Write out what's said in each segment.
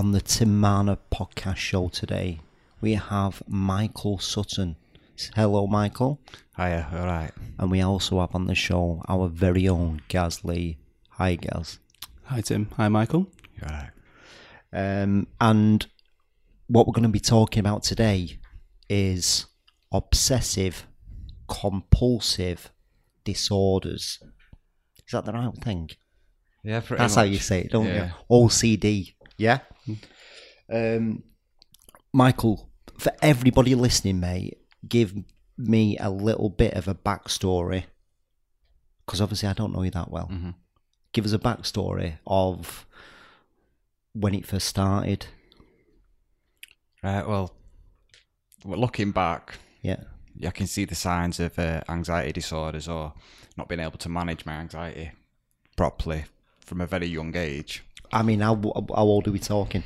on the Tim Marner podcast show today, we have Michael Sutton. Hello, Michael. Hiya, all right. And we also have on the show our very own Gaz Lee. Hi, Gaz. Hi, Tim. Hi, Michael. You all right? Um, and what we're going to be talking about today is obsessive compulsive disorders. Is that the right thing? Yeah, pretty That's much. how you say it, don't Yeah. you? OCD. Yeah. Um, Michael, for everybody listening, mate, give me a little bit of a backstory because obviously I don't know you that well. Mhm. Give us a backstory of when it first started. Right, well, well, looking back, Yeah. I can see the signs of uh, anxiety disorders or not being able to manage my anxiety properly from a very young age. I mean, how, how old are we talking?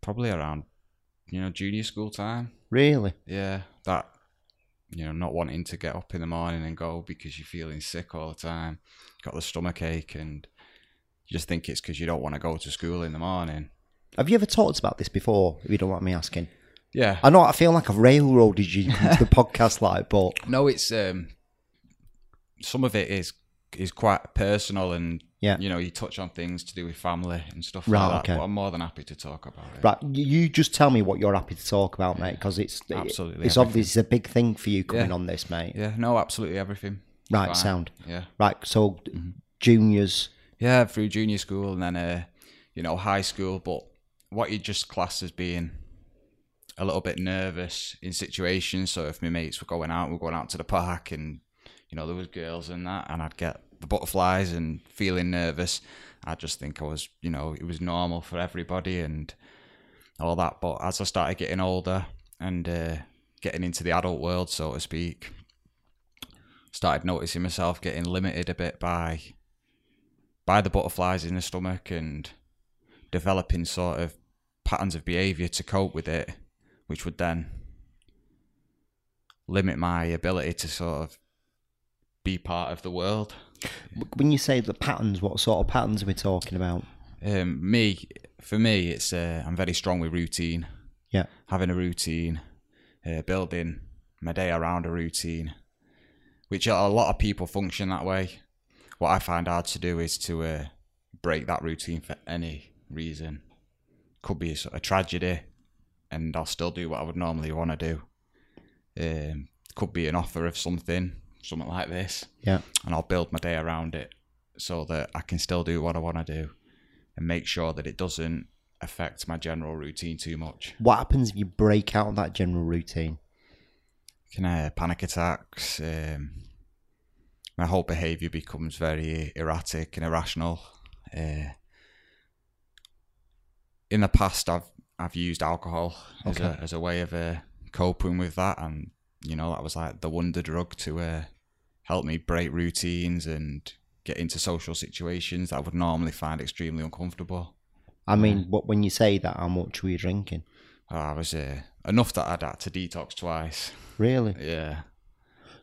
Probably around, you know, junior school time. Really? Yeah, that, you know, not wanting to get up in the morning and go because you're feeling sick all the time, got the stomach ache, and you just think it's because you don't want to go to school in the morning. Have you ever talked about this before, if you don't mind me asking? Yeah, I know I feel like I've railroaded you into the podcast, like, but No, it's um, some of it is is quite personal, and Yeah. you know, you touch on things to do with family and stuff Right, like that. okay. But I'm more than happy to talk about it. right, you just tell me what you're happy to talk about, mate, because it's Absolutely it's everything. obvious it's a big thing for you coming Yeah. on this, mate. Yeah, no, absolutely everything. Right, Fine. sound. Yeah, Right, so Mm-hmm. juniors, yeah, through junior school and then uh, you know, high school. But what you just class as being a little bit nervous in situations. So if my mates were going out, we're going out to the park, and you know there was girls and that, and I'd get the butterflies and feeling nervous. I just think I was, you know, it was normal for everybody and all that. But as I started getting older and uh, getting into the adult world, so to speak, started noticing myself getting limited a bit by by the butterflies in the stomach and developing sort of patterns of behavior to cope with it, which would then limit my ability to sort of be part of the world. when you say the patterns, what sort of patterns are we talking about? Um, me, for me, it's uh, I'm very strong with routine. Yeah. having a routine, uh, building my day around a routine, which a lot of people function that way. What I find hard to do is to uh, break that routine for any reason. Could be a, of tragedy, and I'll still do what I would normally want to do. Um, could be an offer of something, something like this, Yeah. and I'll build my day around it so that I can still do what I want to do and make sure that it doesn't affect my general routine too much. What happens if you break out of that general routine? Can uh, panic attacks? Um, my whole behaviour becomes very erratic and irrational. Uh, in the past, I've I've used alcohol as a as a way of uh, coping with that, and you know that was like the wonder drug to uh, help me break routines and get into social situations that I would normally find extremely uncomfortable. I mean, what when you say that, how much were you drinking? Oh, I was uh, enough that I'd had to detox twice. Really? Yeah.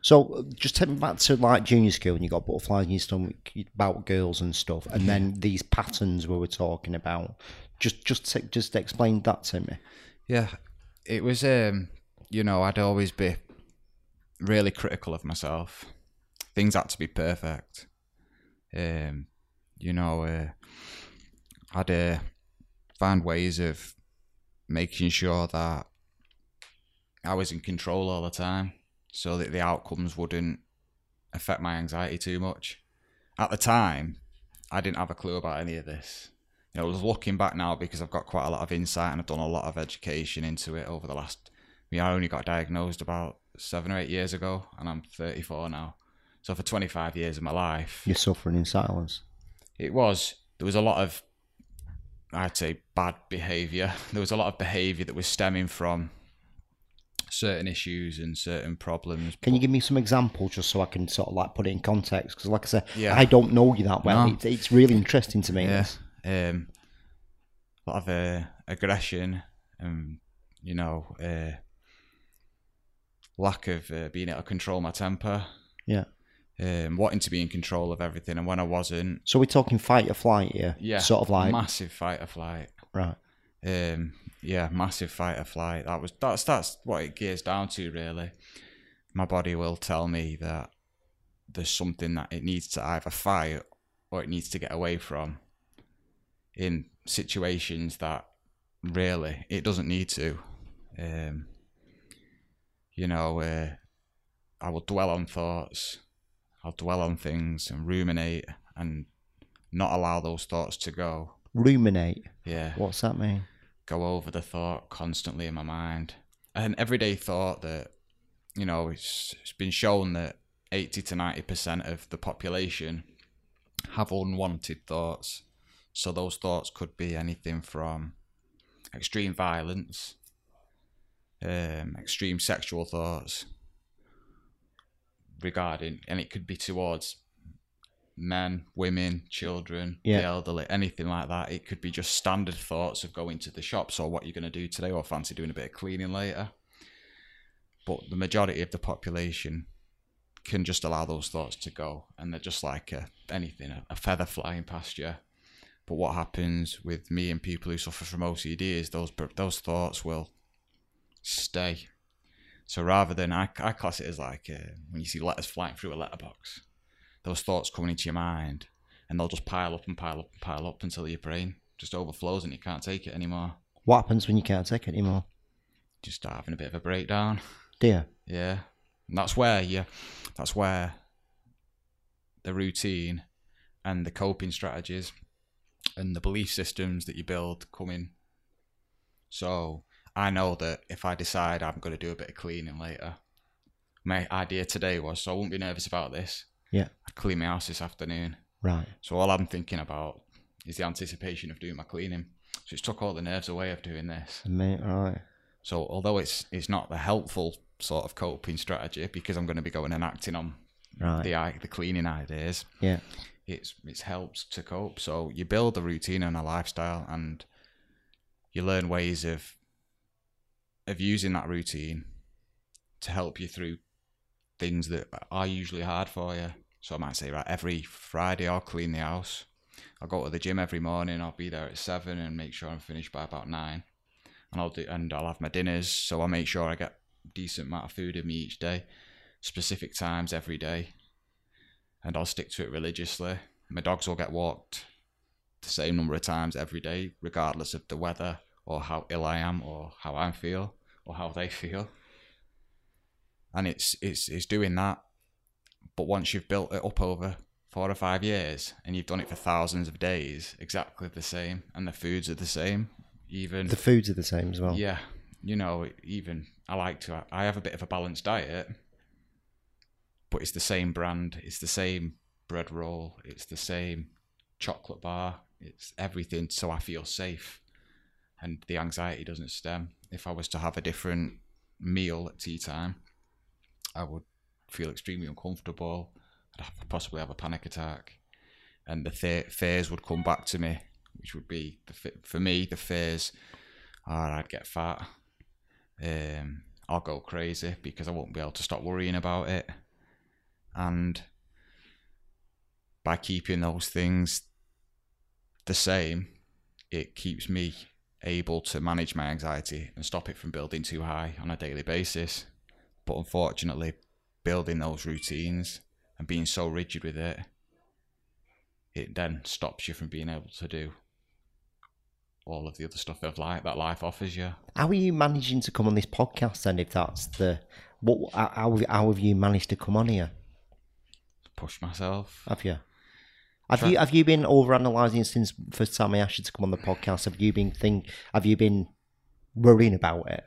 So uh, just take me back to like junior school, and you got butterflies in your stomach about girls and stuff, and then these patterns we were talking about. Just, just, just explain that to me. Yeah, it was. Um, you know, I'd always be really critical of myself. Things had to be perfect. Um, you know, uh, I'd uh, find ways of making sure that I was in control all the time, so that the outcomes wouldn't affect my anxiety too much. At the time, I didn't have a clue about any of this. You know, I was looking back now because I've got quite a lot of insight and I've done a lot of education into it over the last. I mean, I only got diagnosed about seven or eight years ago, and I'm 34 now. So for 25 years of my life, You're suffering in silence. it was there was a lot of I'd say bad behaviour. There was a lot of behaviour that was stemming from certain issues and certain problems. Can you give me some examples just so I can sort of like put it in context? Because, like I said, Yeah. I don't know you that well. No. It's, it's really interesting to me. Yeah. Um, a lot of uh, aggression and you know uh, lack of uh, being able to control my temper. Yeah. Um, wanting to be in control of everything, and when I wasn't, So we're talking fight or flight here. yeah, Sort of like massive fight or flight. right. Um, yeah, massive fight or flight. That was that's that's what it gears down to really. My body will tell me that there's something that it needs to either fight or it needs to get away from in situations that really it doesn't need to. Um, you know, uh, I will dwell on thoughts. I'll dwell on things and ruminate and not allow those thoughts to go. Ruminate. Yeah What's that mean? go over the thought constantly in my mind. An everyday thought that, you know, it's, it's been shown that 80 to 90% of the population have unwanted thoughts. So those thoughts could be anything from extreme violence, um, extreme sexual thoughts regarding, and it could be towards men, women, children, Yeah. the elderly, anything like that. It could be just standard thoughts of going to the shops or what you're going to do today or fancy doing a bit of cleaning later. But the majority of the population can just allow those thoughts to go and they're just like a, anything, a, a feather flying past you. But what happens with me and people who suffer from OCD is those those thoughts will stay. So rather than I, I class it as like uh, when you see letters flying through a letterbox, those thoughts coming into your mind, and they'll just pile up and pile up and pile up until your brain just overflows and you can't take it anymore. What happens when you can't take it anymore? Just start having a bit of a breakdown. Dear. Yeah, and that's where you, that's where the routine and the coping strategies and the belief systems that you build come in. So I know that if I decide I'm going to do a bit of cleaning later, my idea today was so I won't be nervous about this. Yeah. I'd clean my house this afternoon. Right. So all I'm thinking about is the anticipation of doing my cleaning. So it's took all the nerves away of doing this. Mate, right. So although it's it's not the helpful sort of coping strategy because I'm going to be going and acting on Right. the the cleaning ideas, Yeah. it's it's helps to cope. So you build a routine and a lifestyle, and you learn ways of of using that routine to help you through things that are usually hard for you. So I might say, right, every Friday I'll clean the house. I'll go to the gym every morning. I'll be there at seven and make sure I'm finished by about nine. And I'll do and I'll have my dinners. So I'll make sure I get decent amount of food in me each day, specific times every day, and I'll stick to it religiously. My dogs will get walked the same number of times every day, regardless of the weather or how ill I am or how I feel or how they feel. And it's it's it's doing that. But once you've built it up over four or five years and you've done it for thousands of days, exactly the same, and the foods are the same, even The foods are the same as well. yeah, you know, even I like to. I have a bit of a balanced diet, but it's the same brand. It's the same bread roll. It's the same chocolate bar. It's everything, so I feel safe, and the anxiety doesn't stem. If I was to have a different meal at tea time, I would feel extremely uncomfortable. I'd have, possibly have a panic attack, and the th- fears would come back to me, which would be the for me the fears or I'd get fat. Um, I'll go crazy because I won't be able to stop worrying about it. And by keeping those things the same, it keeps me able to manage my anxiety and stop it from building too high on a daily basis. But unfortunately, building those routines and being so rigid with it, it then stops you from being able to do all of the other stuff of life that life offers you. How are you managing to come on this podcast then? If that's the what? How, how have you managed to come on here? Push myself. Have you? Have Try- you have you been over analysing since first time I asked you to come on the podcast? Have you been think? Have you been worrying about it?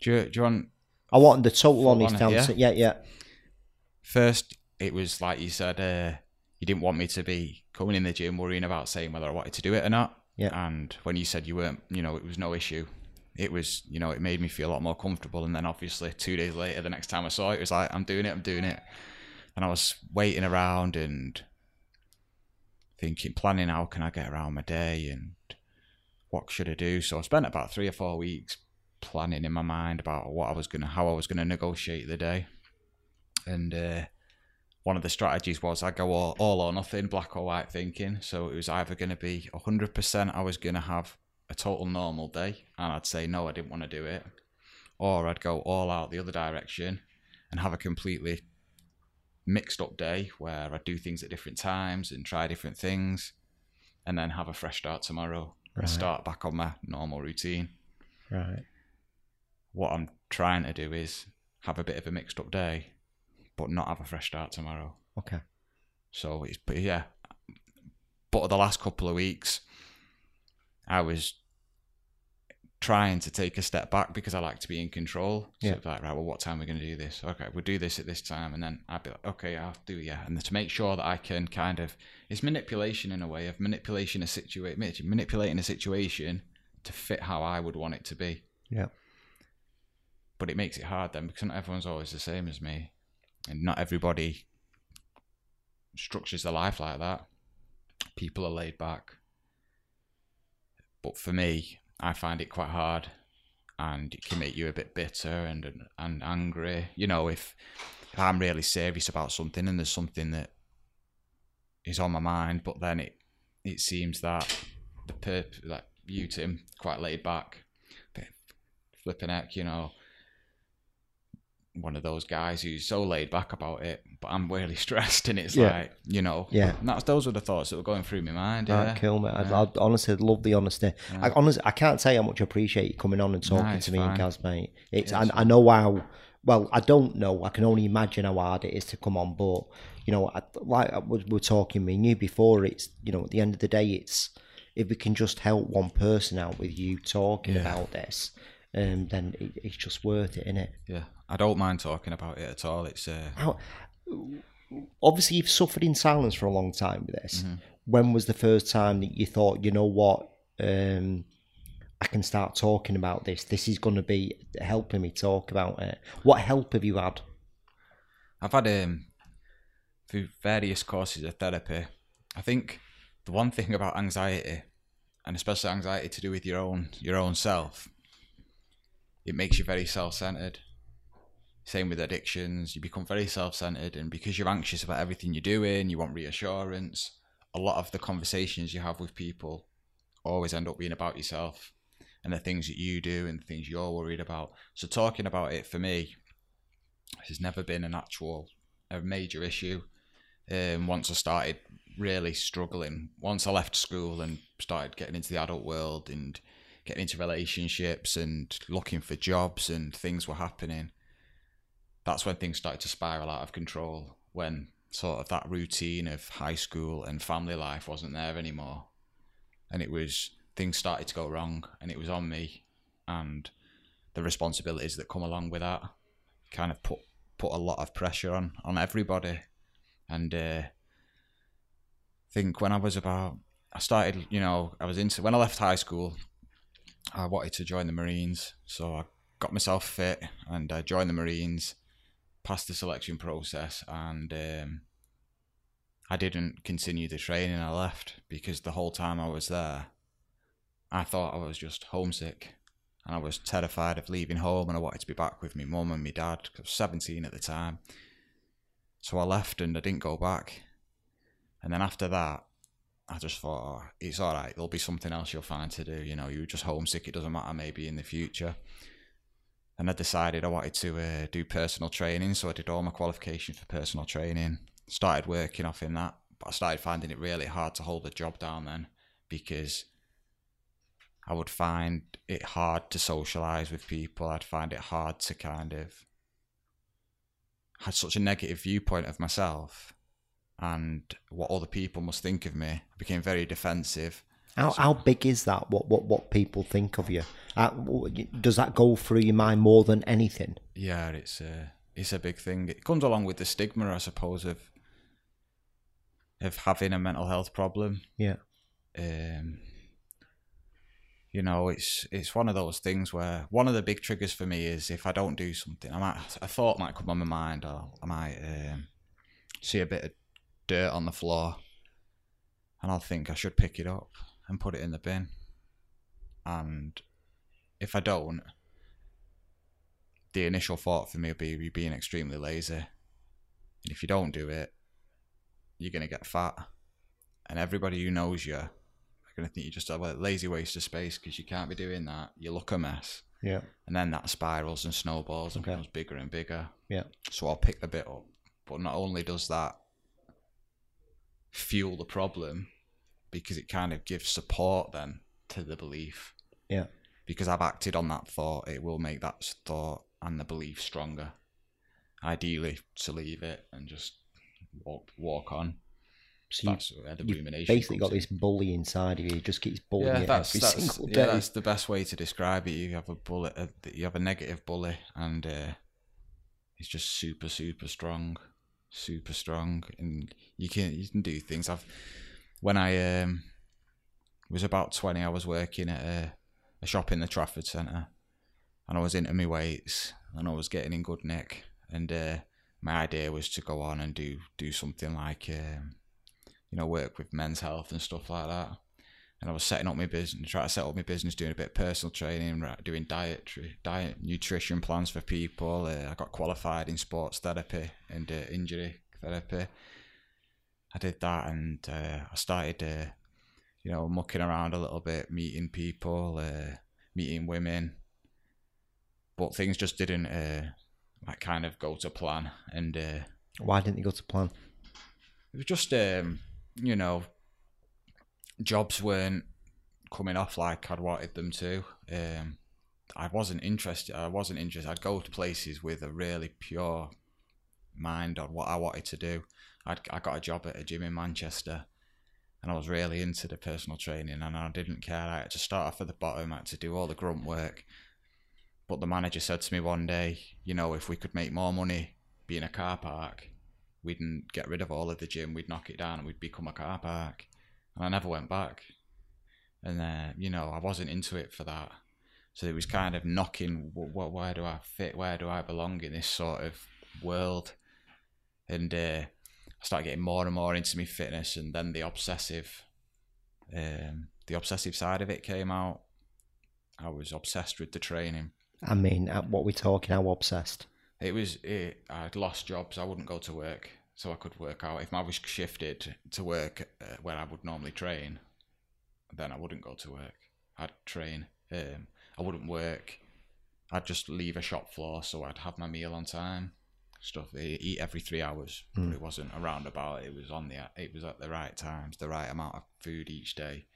Do you, do you want I want the total honest on answer. Yeah, yeah. first? It was like you said. Uh, you didn't want me to be coming in the gym worrying about saying whether I wanted to do it or not. Yeah. And when you said you weren't, you know, it was no issue. It was, you know, it made me feel a lot more comfortable. And then obviously two days later, the next time I saw it, it was like, I'm doing it, I'm doing it. And I was waiting around and thinking, planning how can I get around my day and what should I do. So I spent about three or four weeks planning in my mind about what I was gonna, how I was gonna negotiate the day. And uh, one of the strategies was I go all, all or nothing, black or white thinking. So it was either going to be 100% I was going to have a total normal day and I'd say, no, I didn't want to do it. Or I'd go all out the other direction and have a completely mixed up day where I do things at different times and try different things and then have a fresh start tomorrow Right. and start back on my normal routine. Right. What I'm trying to do is have a bit of a mixed up day, but not have a fresh start tomorrow. Okay. So it's but yeah. But the last couple of weeks, I was trying to take a step back because I like to be in control. So Yeah. it's like, right, well, what time are we going to do this? Okay, we'll do this at this time, and then I'd be like, okay, I'll do yeah, and to make sure that I can kind of it's manipulation in a way of manipulation a situation, manipulating a situation to fit how I would want it to be. Yeah. But it makes it hard then because not everyone's always the same as me, and not everybody structures their life like that. People are laid back. But for me, I find it quite hard and it can make you a bit bitter and and angry. You know, if, if I'm really serious about something and there's something that is on my mind, but then it it seems that the perp like you Tim quite laid back, flipping heck, you know. One of those guys who's so laid back about it, but I'm really stressed, and it's Yeah. like you know, Yeah. and that's those were the thoughts that were going through my mind. Yeah, cool, mate. I'd, I'd honestly love the honesty. I honestly, I can't say how much I appreciate you coming on and talking it's to me and fine. Gaz, mate. It's, I, I know how. Well, I don't know. I can only imagine how hard it is to come on. But you know, I, like I was, we were talking me and you before. It's you know, at the end of the day, it's if we can just help one person out with you talking about this, um, then it, it's just worth it, isn't it? yeah. I don't mind talking about it at all. It's uh, How, obviously, you've suffered in silence for a long time with this. Mm-hmm. When was the first time that you thought, you know what, um, I can start talking about this? This is going to be helping me talk about it. What help have you had? I've had um through various courses of therapy. I think the one thing about anxiety, and especially anxiety to do with your own your own self, it makes you very self centered. Same with addictions, you become very self centered, and because you're anxious about everything you're doing, you want reassurance. A lot of the conversations you have with people always end up being about yourself and the things that you do and the things you're worried about. So talking about it for me has never been an actual a major issue. Um, once I started really struggling, once I left school and started getting into the adult world and getting into relationships and looking for jobs and things were happening, that's when things started to spiral out of control. When sort of that routine of high school and family life wasn't there anymore, and it was things started to go wrong, and it was on me, and the responsibilities that come along with that kind of put put a lot of pressure on on everybody and uh think when i was about i started you know i was into when i left high school i wanted to join the marines so i got myself fit and i joined the marines passed the selection process and um i didn't continue the training i left because the whole time i was there i thought i was just homesick and I was terrified of leaving home and I wanted to be back with my mum and my dad 'cause I was 17 at the time. So I left and I didn't go back. And then after that, I just thought, oh, it's all right. There'll be something else you'll find to do. You know, you're just homesick. It doesn't matter maybe in the future. And I decided I wanted to uh, do personal training. So I did all my qualifications for personal training, started working off in that. But I started finding it really hard to hold the job down then because I would find it hard to socialize with people. I'd find it hard to kind of had such a negative viewpoint of myself and what other people must think of me. I became very defensive. How, how big is that? What what what people think of you? Uh, does that go through your mind more than anything? Yeah, it's a it's a big thing. It comes along with the stigma, I suppose, of of having a mental health problem. Yeah. um, you know, it's it's one of those things where one of the big triggers for me is if I don't do something, I might a thought might come on my mind, or I might um, see a bit of dirt on the floor, and I'll think I should pick it up and put it in the bin. And if I don't, the initial thought for me will be you being extremely lazy. And if you don't do it, you're gonna get fat, and everybody who knows you are gonna think you just a lazy waste of space because you can't be doing that. You look a mess, Yeah. and then that spirals and snowballs and Okay. becomes bigger and bigger. Yeah. So I'll pick the bit up, but not only does that fuel the problem, because it kind of gives support then to the belief. Yeah. Because I've acted on that thought, it will make that thought and the belief stronger. Ideally, to leave it and just walk walk on. So you, That's you've rumination. basically got in. this bully inside of you. Just keeps bullying Yeah, you that's every that's single yeah, that's the best way to describe it. You have a bullet, uh, you have a negative bully, and uh, he's just super, super strong, super strong, and you can you can do things. I've when I um was about twenty, I was working at a, a shop in the Trafford Centre, and I was into my weights, and I was getting in good nick, and uh, my idea was to go on and do do something like um, you know work with men's health and stuff like that and I was setting up my business, trying to set up my business, doing a bit of personal training, doing dietary, diet, nutrition plans for people. Uh, I got qualified in sports therapy and uh, injury therapy. I did that, and uh, I started, uh, you know, mucking around a little bit, meeting people, uh, meeting women, but things just didn't, uh, like, kind of go to plan, and uh, Why didn't you go to plan? it was just um, you know jobs weren't coming off like I'd wanted them to. Um, I wasn't interested. I wasn't interested. I'd go to places with a really pure mind on what I wanted to do. I'd, I got a job at a gym in Manchester, and I was really into the personal training, and I didn't care. I had to start off at the bottom. I had to do all the grunt work. But the manager said to me one day, you know, if we could make more money being a car park, we'd get rid of all of the gym, we'd knock it down, and we'd become a car park. And I never went back. And uh, you know, I wasn't into it for that. So it was kind of knocking, what, where do I fit? Where do I belong in this sort of world? And uh, I started getting more and more into my fitness, and then the obsessive, um, the obsessive side of it came out. I was obsessed with the training. I mean, at what we're talking, how obsessed? It was it, I'd lost jobs. I wouldn't go to work, so I could work out. If I was shifted to work uh, where I would normally train, then I wouldn't go to work. I'd train. Um, I wouldn't work. I'd just leave a shop floor, so I'd have my meal on time. Stuff. I eat every three hours, but it wasn't a roundabout. It was on the. It was at the right times, the right amount of food each day.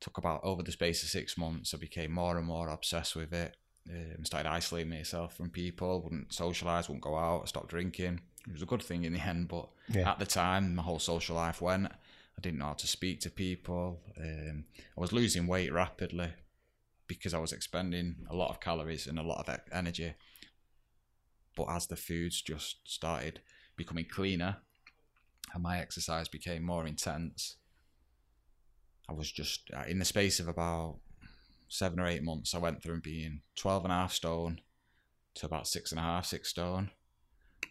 Took about over the space of six months. I became more and more obsessed with it um, started isolating myself from people, wouldn't socialise, wouldn't go out, stopped drinking. It was a good thing in the end, but Yeah. at the time, my whole social life went. I didn't know how to speak to people. Um, I was losing weight rapidly because I was expending a lot of calories and a lot of energy. But as the foods just started becoming cleaner and my exercise became more intense, I was just uh, in the space of about seven or eight months, I went from being 12 and a half stone to about six and a half, six stone.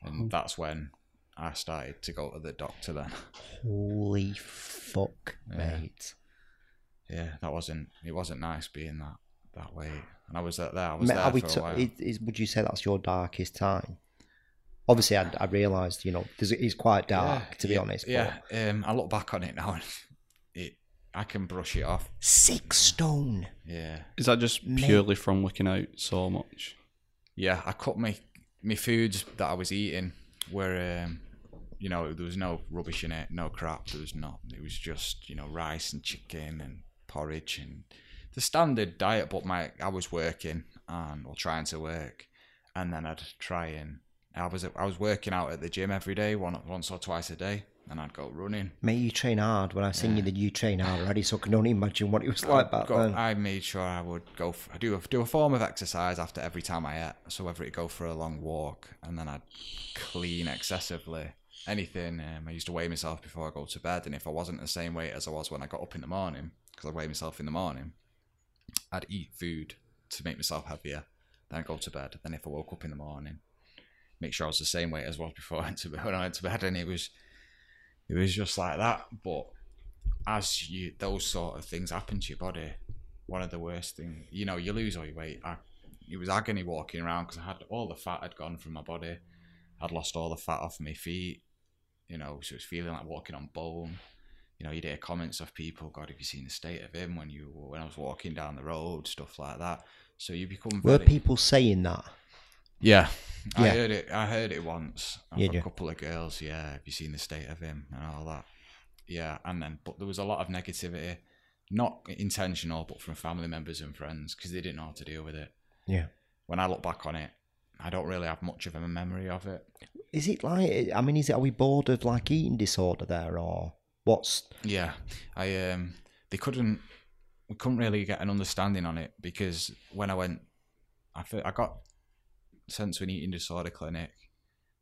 And Oh. that's when I started to go to the doctor then. Holy fuck, Yeah. mate. Yeah, that wasn't, it wasn't nice being that, that way. And I was there, I was Mate, there are we for t- a while. is, is- would you say that's your darkest time? Obviously, I, I realised, you know, there's, it's quite dark, Yeah, to be yeah, honest. but Yeah, um, I look back on it now and it, I can brush it off. Six stone. Yeah. Is that just Mate. purely from looking out so much? yeah, I cut my my foods that I was eating were, um, you know, there was no rubbish in it, no crap. There was not. It was just you know rice and chicken and porridge and the standard diet. But my I was working and or trying to work, and then I'd try and I was I was working out at the gym every day, one once or twice a day, and I'd go running. Mate, you train hard. When I seen you, that you train hard already, so I can only imagine what it was like back go- then. I made sure I would go for, do a, do a form of exercise after every time I ate. So whether it go for a long walk and then I'd clean excessively, anything. Um, I used to weigh myself before I go to bed, and if I wasn't the same weight as I was when I got up in the morning, because I weigh myself in the morning, I'd eat food to make myself heavier. Then I'd go to bed. Then if I woke up in the morning, make sure I was the same weight as I was before I went to bed. When I went to bed, and it was, it was just like that. But as you those sort of things happen to your body, one of the worst things, you know, you lose all your weight. I, it was agony walking around because I had all the fat had gone from my body. I'd lost all the fat off my feet. You know, so it was feeling like walking on bone. You know, you'd hear comments of people, God, have you seen the state of him when you when I was walking down the road, stuff like that. So you become Were very, people saying that? Yeah, I heard it. I heard it once Yeah, a yeah. couple of girls. Yeah, have you seen the state of him and all that? Yeah, and then but there was a lot of negativity, not intentional, but from family members and friends because they didn't know how to deal with it. Yeah. When I look back on it, I don't really have much of a memory of it. Is it like? I mean, is it? Are we bored of like eating disorder there, or what's? Yeah, I um, they couldn't, we couldn't really get an understanding on it because when I went, I I got sent to an eating disorder clinic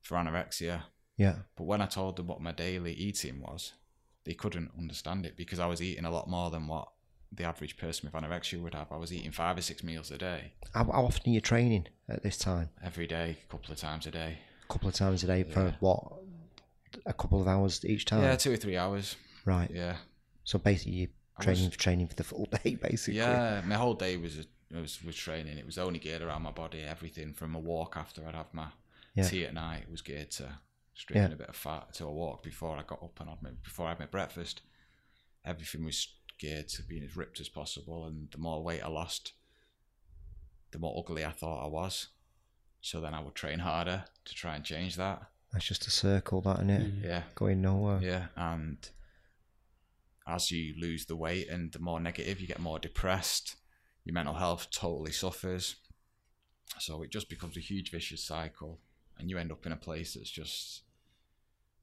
for anorexia. Yeah. But when I told them what my daily eating was, they couldn't understand it because I was eating a lot more than what the average person with anorexia would have. I was eating five or six meals a day, How, how often are you training at this time? every day, a couple of times a day. A couple of times a day for Yeah. what? A couple of hours each time. Yeah, two or three hours. Right. Yeah, So basically, you're I training was- for training for the full day, basically. yeah. My whole day was was was training. It was only geared around my body. Everything from a walk after I'd have my Yeah. tea at night was geared to stripping Yeah. a bit of fat to a walk before I got up and had my, before I had my breakfast. Everything was geared to being as ripped as possible, and the more weight I lost, the more ugly I thought I was. So then I would train harder to try and change that. That's just a circle, that isn't it? Mm-hmm. Yeah, Going nowhere. yeah, and as you lose the weight and the more negative, you get more depressed. Your mental health totally suffers. So it just becomes a huge vicious cycle, and you end up in a place that's just,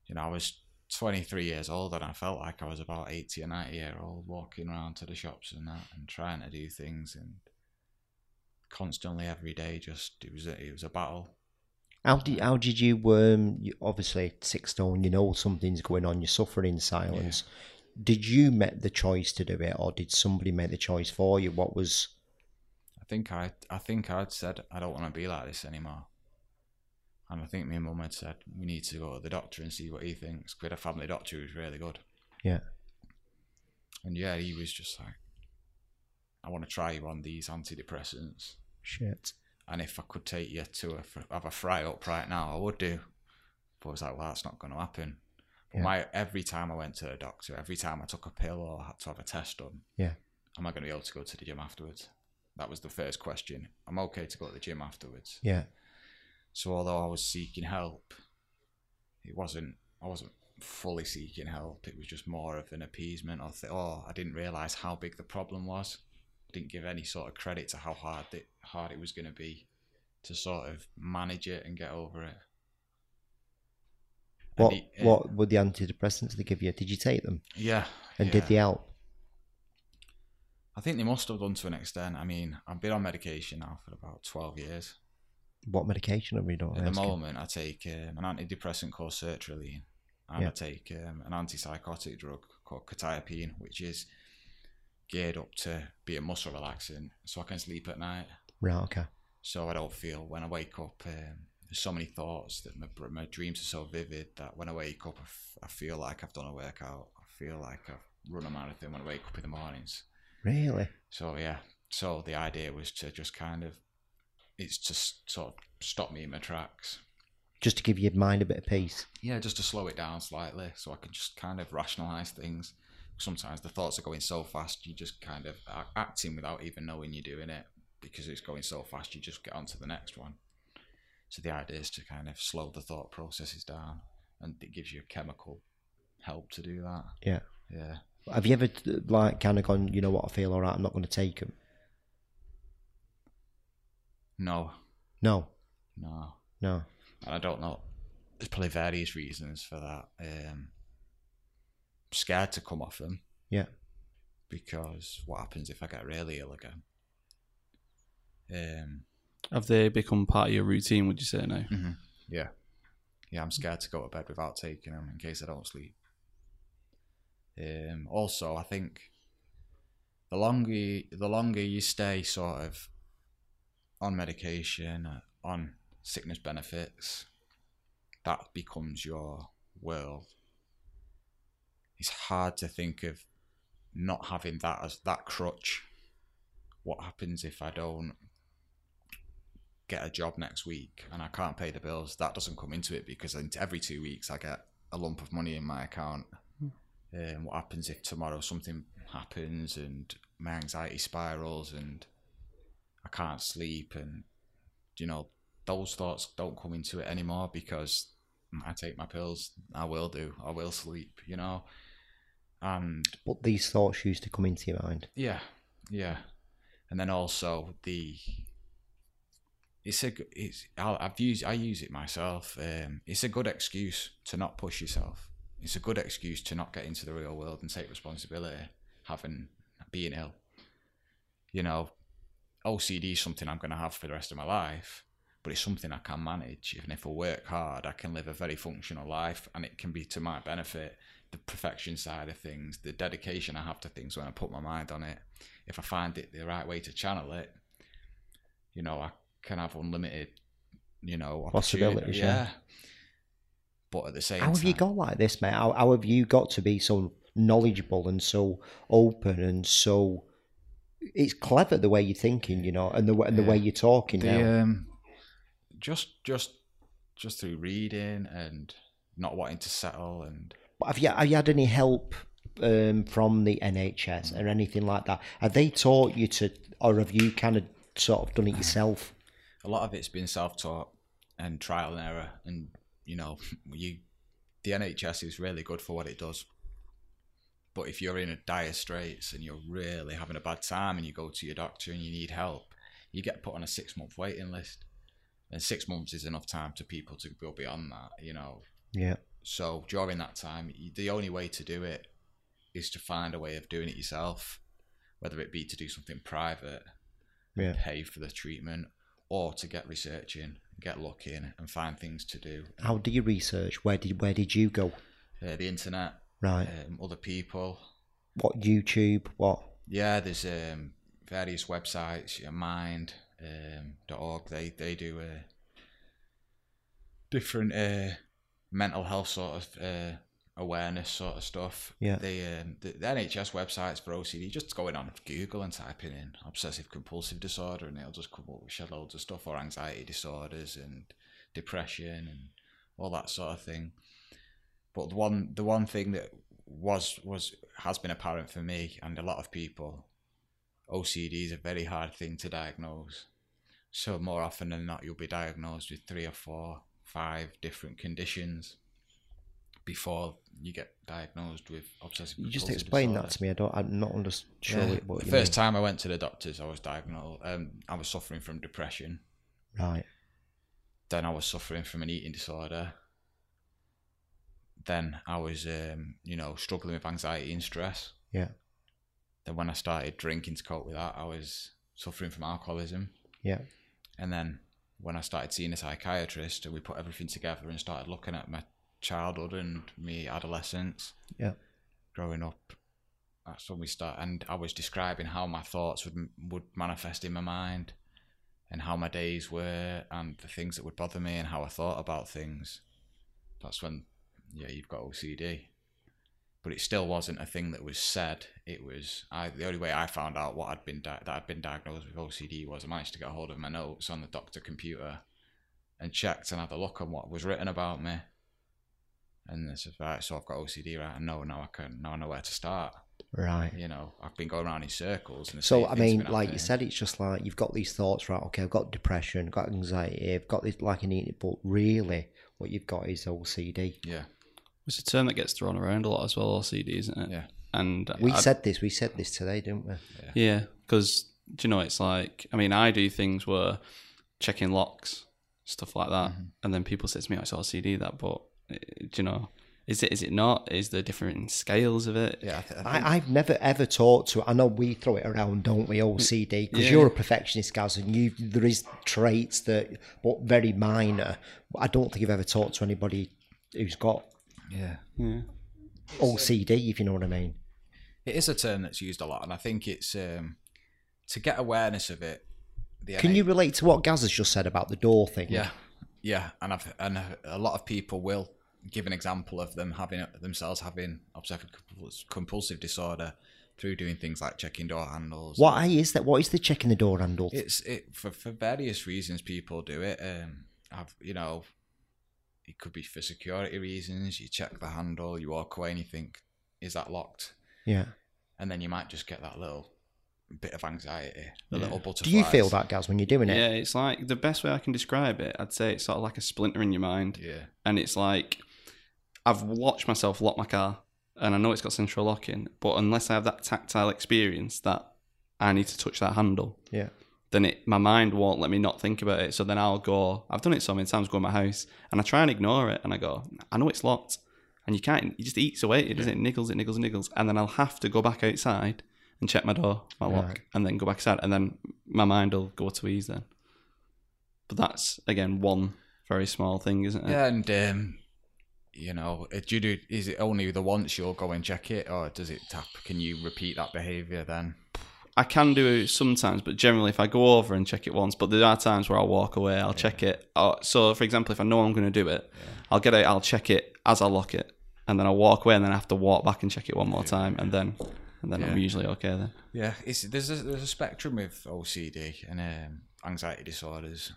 you know, I was 23 years old and I felt like I was about 80 or 90 year old walking around to the shops and that and trying to do things and constantly every day just it was a, it was a battle How did how did you um? You, obviously, six stone. You know something's going on. You're suffering in silence. Did you make the choice to do it, or did somebody make the choice for you? What was? I think I I think I'd said I don't want to be like this anymore. And I think my mum had said we need to go to the doctor and see what he thinks. We had a family doctor who was really good, Yeah. and yeah, he was just like, "I want to try you on these antidepressants, Shit. and if I could take you to a, have a fry up right now, I would do." But I was like, "Well, that's not going to happen." But Yeah. my every time I went to a doctor, every time I took a pill or had to have a test done, Yeah. am I going to be able to go to the gym afterwards? That was the first question. I'm okay to go to the gym afterwards. Yeah. So although I was seeking help, it wasn't. I wasn't fully seeking help. It was just more of an appeasement. Or th- oh, I didn't realize how big the problem was. Didn't give any sort of credit to how hard it hard it was going to be to sort of manage it and get over it. What he- uh, what were the antidepressants they give you? Did you take them? Yeah. And yeah. did they help? I think they must have done to an extent. I mean, I've been on medication now for about twelve years. What medication have you done? At the moment, I take um, an antidepressant called sertraline, and Yeah. I take um, an antipsychotic drug called quetiapine, which is geared up to be a muscle relaxant, so I can sleep at night. Right. Okay. So I don't feel when I wake up. Um, there's so many thoughts that my my dreams are so vivid that when I wake up, I, f- I feel like I've done a workout. I feel like I've run a marathon when I wake up in the mornings. Really? So yeah, so the idea was to just kind of, it's just sort of stop me in my tracks. Just to give your mind a bit of peace. Yeah, just to slow it down slightly so I can just kind of rationalize things. Sometimes the thoughts are going so fast, you just kind of are acting without even knowing you're doing it because it's going so fast, you just get on to the next one. So the idea is to kind of slow the thought processes down and it gives you a chemical help to do that. Yeah. Yeah. Have you ever like kind of gone? You know what? I feel all right. I'm not going to take them. No, No. no. No. and I don't know. There's probably various reasons for that. Um, scared to come off them Yeah. because what happens if I get really ill again? Um, Have they become part of your routine? Would you say now? yeah, yeah. I'm scared to go to bed without taking them in case I don't sleep. Um, also, I think the longer you, the longer you stay sort of on medication, uh, on sickness benefits, that becomes your world. It's hard to think of not having that as that crutch. What happens if I don't get a job next week and I can't pay the bills, that doesn't come into it because every two weeks I get a lump of money in my account. Um, what happens if tomorrow something happens and my anxiety spirals and I can't sleep and you know those thoughts don't come into it anymore because I take my pills. I will do. I will sleep. You know, and But these thoughts used to come into your mind. yeah, yeah, and then also the it's a it's I'll, I've used I use it myself. Um, it's a good excuse to not push yourself. It's a good excuse to not get into the real world and take responsibility, having being ill. You know, OCD is something I'm going to have for the rest of my life, but it's something I can manage. Even if I work hard, I can live a very functional life, and it can be to my benefit. The perfection side of things, the dedication I have to things when I put my mind on it. If I find it the right way to channel it, you know, I can have unlimited, you know, Possibilities, opportunity. yeah. But at the same How have you time- got like this, mate? How, how have you got to be so knowledgeable and so open and so? It's clever the way you're thinking, you know, and the way- and the way you're talking the now. um just just just through reading and not wanting to settle and But have you have you had any help um, from the NHS or anything like that? Have they taught you to, or have you kind of sort of done it yourself? a lot of it's been self-taught and trial and error and you know you the nhs is really good for what it does. But if you're in a dire straits and you're really having a bad time and you go to your doctor and you need help you get put on a six month waiting list. And six months is enough time to people to go beyond that you know? Yeah, so during that time, the only way to do it is to find a way of doing it yourself, whether it be to do something private, yeah. pay for the treatment, or to get researching, get looking, and find things to do. How do you research? Where did where did you go? Uh, the internet, Right. um, other people. What YouTube? What? Yeah, there's um, various websites, yeah, Mind um, .org. They they do uh, different uh, mental health sort of uh, awareness sort of stuff. Yeah. They um, the, the NHS websites for OCD. Just going on Google and typing in obsessive compulsive disorder, and it'll just come up with shed loads of stuff, or anxiety disorders and depression and all that sort of thing. But the one the one thing that was was has been apparent for me and a lot of people, OCD is a very hard thing to diagnose. So more often than not, you'll be diagnosed with three or four, five different conditions before you get diagnosed with obsessive. You just explain disorder. that to me. I don't. I'm not under, sure Yeah. what the first mean. time I went to the doctors, I was diagnosed. Um, I was suffering from depression. Right. Then I was suffering from an eating disorder. Then I was, um, you know, struggling with anxiety and stress. Yeah. Then when I started drinking to cope with that, I was suffering from alcoholism. Yeah. And then when I started seeing a psychiatrist and we put everything together and started looking at my childhood and me adolescence, Yeah. growing up, that's when we start. And I was describing how my thoughts would would manifest in my mind, and how my days were, and the things that would bother me, and how I thought about things. That's when, yeah, you've got OCD. But it still wasn't a thing that was said. It was I. The only way I found out what had been di- that I'd been diagnosed with OCD was I managed to get a hold of my notes on the doctor computer, and checked and had a look on what was written about me. And it's just right. So I've got OCD, right? I know now. I can now I know where to start. Right. You know, I've been going around in circles. And So I mean, been like you said, it's just like you've got these thoughts, right? Okay, I've got depression, got anxiety, I've got this like an eating, but really, what you've got is OCD. Yeah, It's a term that gets thrown around a lot as well, OCD, isn't it? yeah, And We I- said this. We said this today, didn't we? Yeah, because do you know it's like I mean I do things where checking locks, stuff like that, Mm-hmm. and then people say to me, "Oh, "It's OCD," that, but do you know, is it is it not? Is there different scales of it? yeah. I, th- I think, I, I've never ever talked to. I know we throw it around, don't we? OCD because Yeah. you're a perfectionist, Gaz, and you there is traits that, but very minor. I don't think you've ever talked to anybody who's got yeah. Yeah. OCD, if you know what I mean. It is a term that's used a lot, and I think it's um, to get awareness of it. The Can you relate to what Gaz has just said about the door thing? Yeah, yeah, and I've and a lot of people will give an example of them having themselves having obsessive compulsive disorder through doing things like checking door handles. Why is that? What is the checking the door handle? It's it for for various reasons people do it. Um, I've you know, it could be for security reasons. You check the handle, you walk away, and you think, "Is that locked?" yeah. And then you might just get that little bit of anxiety, the Yeah. little Do you feel that, Gaz, when you're doing it? Yeah, it's like the best way I can describe it. I'd say it's sort of like a splinter in your mind, Yeah, and it's like I've watched myself lock my car, and I know it's got central locking, but unless I have that tactile experience that I need to touch that handle, Yeah. then it my mind won't let me not think about it. So then I'll go. I've done it so many times. Go in my house and I try and ignore it, and I go, I know it's locked, and you can't. It just eats away. It doesn't. It niggles. It niggles. It niggles, and then I'll have to go back outside and check my door, my lock, Right. and then go back inside, and then my mind will go to ease then. But that's again one very small thing, isn't it? yeah, and um, you know, uh, do you do? Is it only the once you'll go and check it, or does it tap? Can you repeat that behaviour then? I can do it sometimes, but generally, if I go over and check it once, but there are times where I'll walk away, I'll check it. So, for example, if I know I'm going to do it, I'll get it, I'll check it as I lock it, and then I'll walk away, and then I have to walk back and check it one more time, and then, and then I'm usually okay then. Yeah, it's there's a there's a spectrum with OCD and um, anxiety disorders,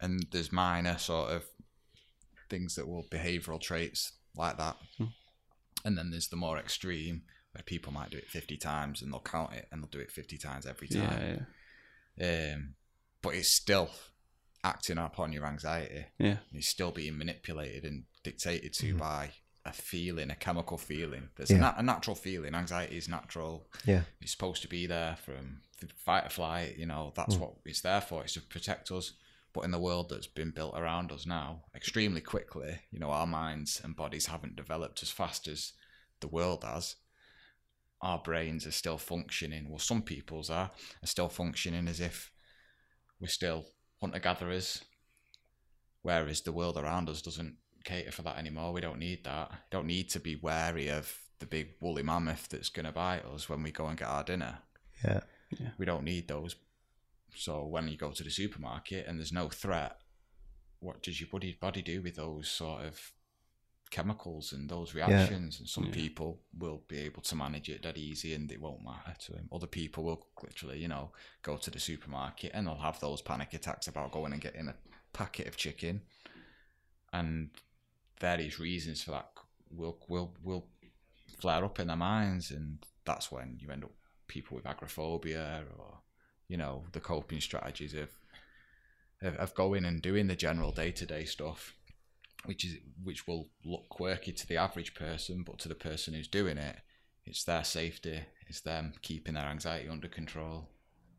and there's minor sort of things that will behavioural traits like that, hmm. and then there's the more extreme where people might do it fifty times and they'll count it and they'll do it fifty times every time. yeah, Um, but it's still acting upon your anxiety. yeah, It's still being manipulated and dictated to hmm. by a feeling, a chemical feeling. There's Yeah. a, nat- a natural feeling. Anxiety is natural Yeah. it's supposed to be there from fight or flight. You know, that's hmm. what it's there for. It's to protect us. But in the world that's been built around us now, extremely quickly, you know, our minds and bodies haven't developed as fast as the world has. Our brains are still functioning. Well, some people's are are still functioning as if we're still hunter gatherers, whereas the world around us doesn't cater for that anymore. We don't need that. We Don't need to be wary of the big woolly mammoth that's going to bite us when we go and get our dinner. Yeah. We don't need those. So when you go to the supermarket and there's no threat, what does your body body do with those sort of chemicals and those reactions? And some Yeah. people will be able to manage it that easy and it won't matter to them. Other people will literally, you know, go to the supermarket and they'll have those panic attacks about going and getting a packet of chicken and various reasons for that will will will flare up in their minds and that's when you end up people with agoraphobia or you know the coping strategies of of, of going and doing the general day-to-day stuff which is which will look quirky to the average person but to the person who's doing it it's their safety it's them keeping their anxiety under control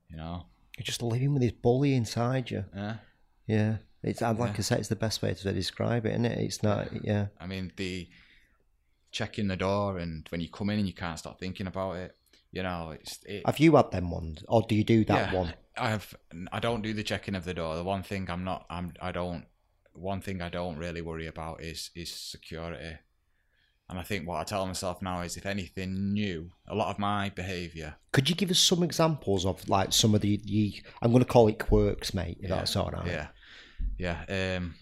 you know You're just living with this bully inside you. yeah Yeah. It's like Yeah. I said, it's the best way to describe it, isn't it? It's not. Yeah. I mean, the checking the door and when you come in and you can't stop thinking about it, you know, it's it, Have you had them ones, or do you do that yeah, one? I have. I don't do the checking of the door. The one thing I'm not. I'm. I don't. One thing I don't really worry about is is security. And I think what I tell myself now is, if anything new, a lot of my behaviour. Could you give us some examples of like some of the, the I'm going to call it quirks, mate. If Yeah, that's all right. Yeah, yeah. Um,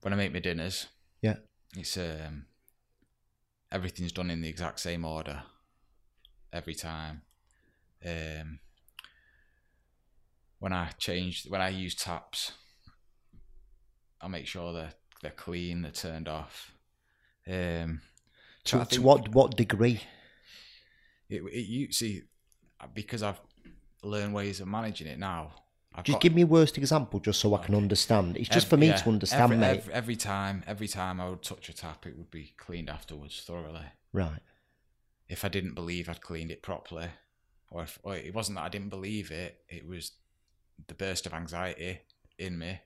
when I make my dinners, Yeah. it's um, everything's done in the exact same order every time. Um, when I change, when I use taps, I make sure they're they're clean, they're turned off. Um, To, I to what what degree? it, it you see because I've learned ways of managing it now. I've Just got- give me a worst example, just so I can understand. It's just ev- for me yeah, to understand, every, mate. Every, every time, every time I would touch a tap, it would be cleaned afterwards thoroughly. Right. If I didn't believe I'd cleaned it properly, or if or it wasn't that I didn't believe it, it was the burst of anxiety in me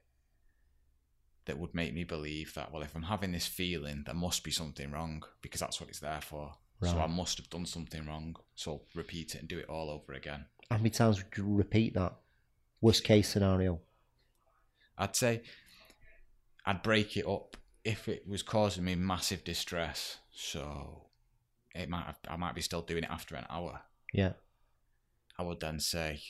that would make me believe that well, if I'm having this feeling, there must be something wrong because that's what it's there for. So I must have done something wrong. So repeat it and do it all over again. How many times would you repeat that? Worst case scenario. I'd say I'd break it up if it was causing me massive distress. So it might have, I might be still doing it after an hour. Yeah. I would then say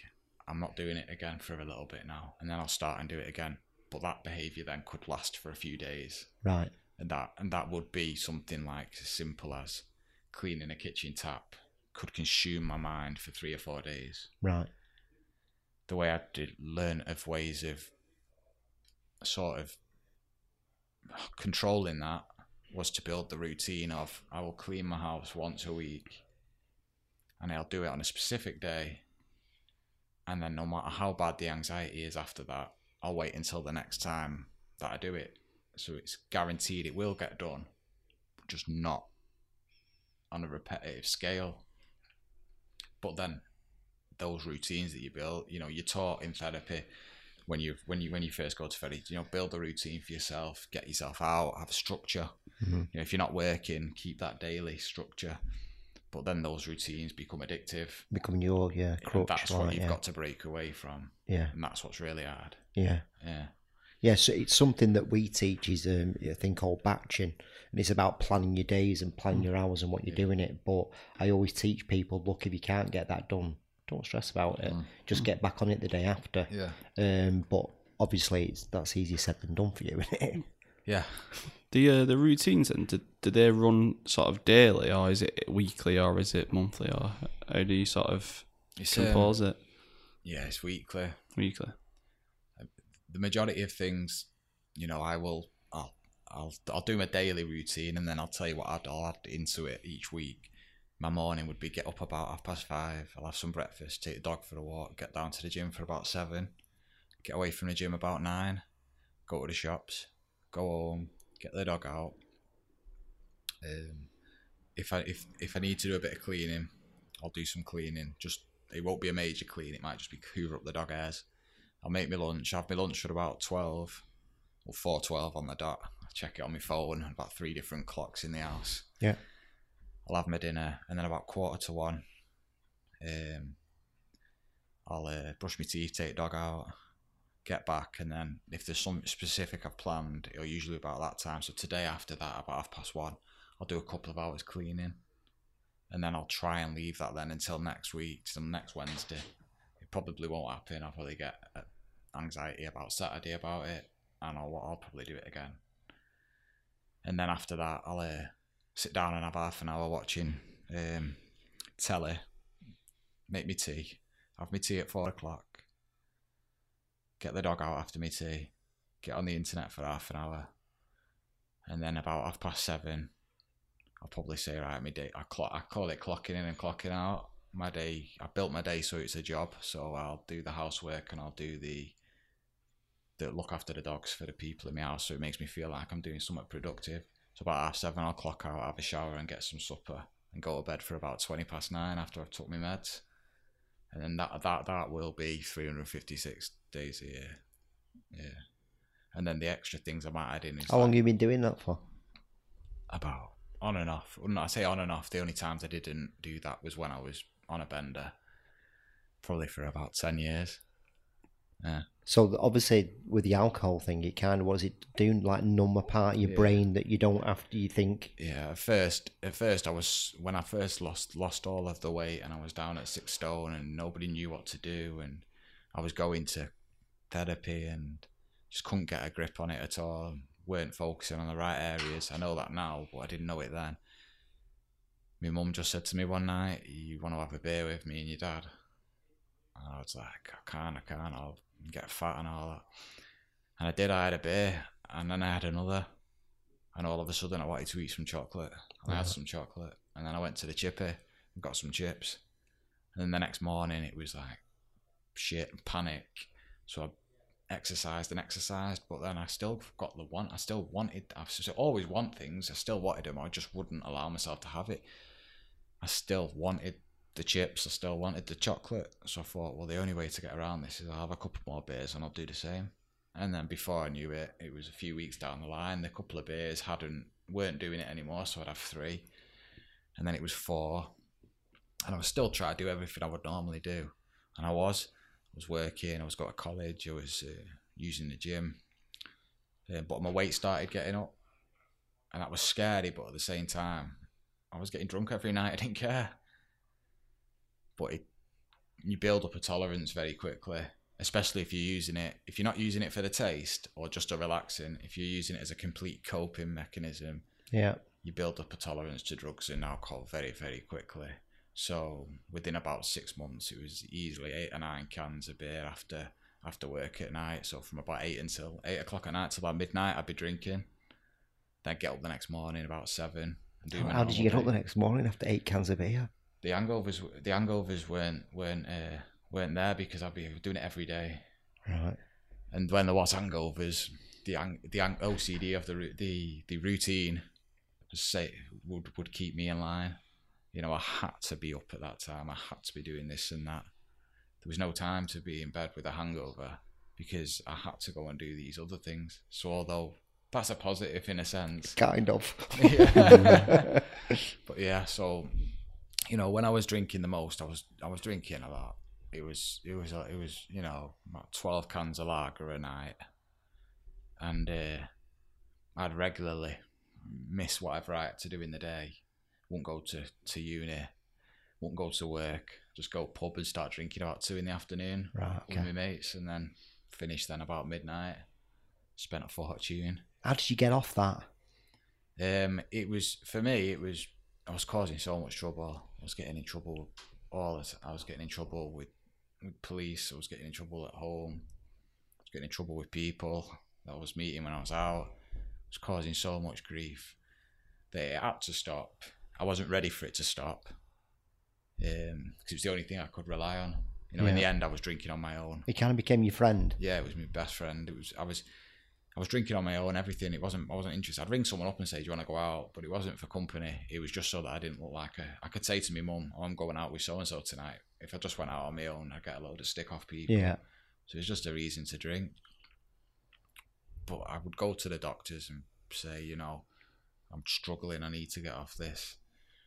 I'm not doing it again for a little bit now, and then I'll start and do it again. But that behaviour then could last for a few days, Right. and that and that would be something like as simple as cleaning a kitchen tap could consume my mind for three or four days. Right. The way I did learn of ways of sort of controlling that was to build the routine of I will clean my house once a week and I'll do it on a specific day. And then no matter how bad the anxiety is after that, I'll wait until the next time that I do it. So it's guaranteed it will get done, just not on a repetitive scale. But then those routines that you build, you know, you're taught in therapy when you when you when you first go to therapy, you know, build a routine for yourself, get yourself out, have a structure. Mm-hmm. You know, if you're not working, keep that daily structure. But then those routines become addictive. Become your yeah crutch. that's what you've yeah. got to break away from. Yeah. And that's what's really hard. Yeah. Yeah. Yeah, so it's something that we teach is um, a thing called batching, and it's about planning your days and planning your hours and what you're doing it. But I always teach people, look, if you can't get that done, don't stress about it. Just get back on it the day after. Yeah. Um, but obviously, it's, that's easier said than done for you, isn't it? Yeah. The uh, the routines and do, do they run sort of daily or is it weekly or is it monthly or how do you sort of It's, um, compose it yeah, it's weekly. weekly? the majority of things, you know, I will I'll I'll I'll do my daily routine and then I'll tell you what I'll add into it each week. My morning would be get up about half past five. I'll have some breakfast, take the dog for a walk, get down to the gym for about seven, get away from the gym about nine, go to the shops, go home, get the dog out. Um, if I if if I need to do a bit of cleaning, I'll do some cleaning. Just it won't be a major clean. It might just be hoover up the dog hairs. I'll make my lunch. Have my lunch for about twelve, or four twelve on the dot. I'll check it on my phone. About three different clocks in the house. Yeah. I'll have my dinner, and then about quarter to one, um, I'll uh, brush my teeth, take the dog out, get back, and then if there's something specific I've planned, it'll usually be about that time. So today after that, about half past one, I'll do a couple of hours cleaning, and then I'll try and leave that then until next week, till next Wednesday. It probably won't happen. I'll probably get uh, anxiety about Saturday about it, and I'll I'll probably do it again. And then after that, I'll uh, sit down and have half an hour watching um, telly, make me tea, have me tea at four o'clock, get the dog out after me tea, get on the internet for half an hour, and then about half past seven, I'll probably say right, my day. I clock, I call it clocking in and clocking out. My day, I built my day so it's a job. So I'll do the housework and I'll do the the look after the dogs for the people in my house. So it makes me feel like I'm doing something productive. So about half seven, I'll clock out, have a shower, and get some supper, and go to bed for about twenty past nine after I've took my meds. And then that that that will be 356 days a year. Yeah. And then the extra things I might add in is How long have you been doing that for? about on and off. Well, I say on and off. The only times I didn't do that was when I was on a bender, probably for about ten years. Yeah. So obviously, with the alcohol thing, it kind of was it doing like numb a part of your Yeah. brain that you don't after you think. Yeah, at first, at first I was when I first lost lost all of the weight and I was down at six stone and nobody knew what to do and I was going to therapy and just couldn't get a grip on it at all. weren't focusing on the right areas. I know that now, but I didn't know it then. My mum just said to me one night, "You want to have a beer with me and your dad?" And I was like, "I can't, I can't. I'll get fat and all that." And I did. I had a beer, and then I had another, and all of a sudden I wanted to eat some chocolate. And I had some chocolate, and then I went to the chippy and got some chips. And then the next morning it was like shit panic. So I exercised and exercised, but then I still got the want. I still wanted. I always want things. I still wanted them. I just wouldn't allow myself to have it. I still wanted the chips. I still wanted the chocolate. So I thought, well, the only way to get around this is I'll have a couple more beers and I'll do the same. And then before I knew it, it was a few weeks down the line. The couple of beers hadn't weren't doing it anymore, so I'd have three, and then it was four, and I was still trying to do everything I would normally do, and I was, I was working, I was going to college, I was uh, using the gym, uh, but my weight started getting up, and that was scary. But at the same time, I was getting drunk every night. I didn't care, but it, you build up a tolerance very quickly especially if you're using it if you're not using it for the taste or just a relaxing if you're using it as a complete coping mechanism Yeah. you build up a tolerance to drugs and alcohol very, very quickly. So within about six months, it was easily eight or nine cans of beer after after work at night. So from about eight until eight o'clock at night till about midnight, I'd be drinking. Then get up the next morning about seven. And do How, how did you get normal up the next morning after eight cans of beer? The hangovers, the hangovers weren't weren't uh, weren't there because I'd be doing it every day. Right. And when there was hangovers, the ang- the ang- OCD of the the the routine say would would keep me in line. You know, I had to be up at that time. I had to be doing this and that. There was no time to be in bed with a hangover because I had to go and do these other things. So although that's a positive in a sense, Kind of. yeah. but yeah, so you know, when I was drinking the most, I was I was drinking a lot. It was it was it was you know about twelve cans of lager a night, and uh, I'd regularly miss whatever I had to do in the day. Wouldn't go to to uni, wouldn't go to work. Just go pub and start drinking about two in the afternoon Right. with my mates, and then finish then about midnight. Spent a fortune. How did you get off that? Um, it was for me. It was I was causing so much trouble. Was getting in trouble all. The t- I was getting in trouble with, with police. I was getting in trouble at home. I was getting in trouble with people that I was meeting when I was out. It was causing so much grief that it had to stop. I wasn't ready for it to stop um, because it was the only thing I could rely on. You know, in the end, I was drinking on my own. It kind of became your friend. Yeah, it was my best friend. It was I was I was drinking on my own, everything. It wasn't I wasn't interested. I'd ring someone up and say, "Do you want to go out?" But it wasn't for company. It was just so that I didn't look like a. I could say to my mum, oh, "I'm going out with so and so tonight." If I just went out on my own, I'd get a load of stick off people. Yeah. So it's just a reason to drink. But I would go to the doctors and say, you know, I'm struggling. I need to get off this.